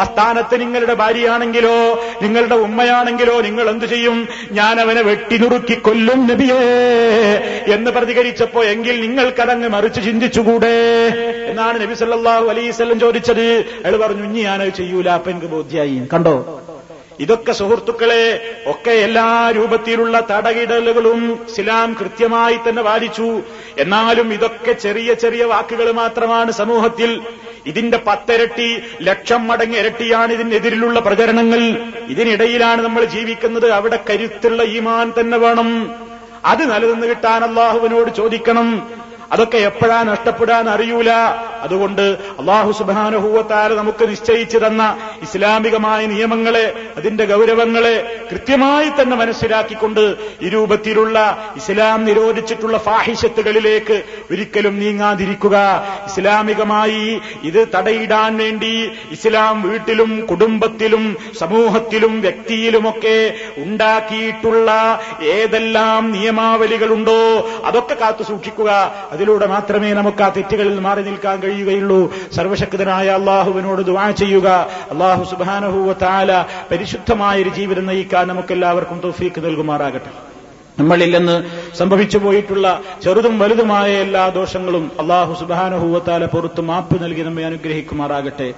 Speaker 1: ആ സ്ഥാനത്ത് നിങ്ങളുടെ ഭാര്യയാണെങ്കിലോ നിങ്ങളുടെ ഉമ്മയാണെങ്കിലോ നിങ്ങൾ എന്തു ചെയ്യും? ഞാൻ അവനെ വെട്ടിനുറുക്കി കൊല്ലും നബിയേ എന്ന് പ്രതികരിച്ചപ്പോ എങ്കിൽ നിങ്ങൾക്കതങ്ങ് മറിച്ച് ചിന്തിച്ചുകൂടെ? എന്നാണ് നബി സല്ലാഹു അലൈസ് ചോദിച്ചത്. അയാൾ പറഞ്ഞു ഇനി ഞാനത് ചെയ്യൂല അപ്പൊ എനിക്ക് ബോധ്യായി. കണ്ടോ? ഇതൊക്കെ സുഹൃത്തുക്കളെ ഒക്കെ എല്ലാ രൂപത്തിലുള്ള തടകിടലുകളും ഇസ്ലാം കൃത്യമായി തന്നെ വാദിച്ചു എന്നാലും ഇതൊക്കെ ചെറിയ ചെറിയ വാക്കുകൾ മാത്രമാണ് സമൂഹത്തിൽ. ഇതിന്റെ പത്തിരട്ടി ലക്ഷം മടങ്ങ് ഇരട്ടിയാണ് ഇതിനെതിരിലുള്ള പ്രചരണങ്ങൾ. ഇതിനിടയിലാണ് നമ്മൾ ജീവിക്കുന്നത്. അവിടെ കരുത്തുള്ള ഈമാൻ തന്നെ വേണം. അത് നിലനിന്ന് കിട്ടാൻ അള്ളാഹുവിനോട് ചോദിക്കണം. അതൊക്കെ എപ്പോഴാ നഷ്ടപ്പെടാൻ അറിയൂല. അതുകൊണ്ട് അള്ളാഹു സുബാനുഭൂവത്താൽ നമുക്ക് നിശ്ചയിച്ചു തന്ന ഇസ്ലാമികമായ നിയമങ്ങളെ അതിന്റെ ഗൗരവങ്ങളെ കൃത്യമായി തന്നെ മനസ്സിലാക്കിക്കൊണ്ട് ഈ രൂപത്തിലുള്ള ഇസ്ലാം നിരോധിച്ചിട്ടുള്ള ഫാഹിഷത്തുകളിലേക്ക് ഒരിക്കലും നീങ്ങാതിരിക്കുക. ഇസ്ലാമികമായി ഇത് തടയിടാൻ വേണ്ടി ഇസ്ലാം വീട്ടിലും കുടുംബത്തിലും സമൂഹത്തിലും വ്യക്തിയിലുമൊക്കെ ഉണ്ടാക്കിയിട്ടുള്ള ഏതെല്ലാം നിയമാവലികളുണ്ടോ അതൊക്കെ കാത്തു സൂക്ഷിക്കുക. അതിലൂടെ മാത്രമേ നമുക്ക് ആ തെറ്റുകളിൽ മാറി നിൽക്കാൻ കഴിയുകയുള്ളൂ. സർവശക്തനായ അള്ളാഹുവിനോട് ദുവാ ചെയ്യുക. അള്ളാഹു സുബാനഹുവ താല പരിശുദ്ധമായ ഒരു ജീവിതം നയിക്കാൻ നമുക്കെല്ലാവർക്കും തോഫീക്ക് നൽകുമാറാകട്ടെ. നമ്മളിൽ നിന്ന് സംഭവിച്ചു പോയിട്ടുള്ള ചെറുതും വലുതുമായ എല്ലാ ദോഷങ്ങളും അള്ളാഹു സുബാനുഭൂവത്താല പുറത്ത് മാപ്പ് നൽകി നമ്മെ അനുഗ്രഹിക്കുമാറാകട്ടെ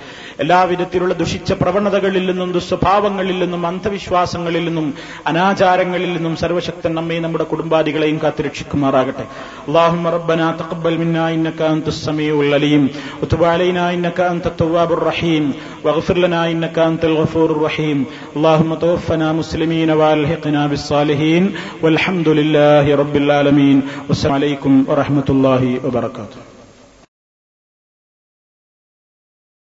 Speaker 1: എല്ലാവിധത്തിലുള്ള ദുഷിച്ച പ്രവണതകളിൽ നിന്നും ദുസ്വഭാവങ്ങളിൽ നിന്നും അന്ധവിശ്വാസങ്ങളിൽ നിന്നും അനാചാരങ്ങളിൽ നിന്നും സർവശക്തൻ നമ്മെ നമ്മുടെ കുടുംബാദികളെയും കാത്തുരക്ഷിക്കുമാറാകട്ടെ اللهم ربنا تقبل منا انك انت السميع العليم وتب علينا انك انت التواب الرحيم واغفر لنا انك انت الغفور الرحيم اللهم توفنا مسلمين والحقنا بالصالحين والحمد لله رب العالمين. والسلام عليكم ورحمة الله وبركاته.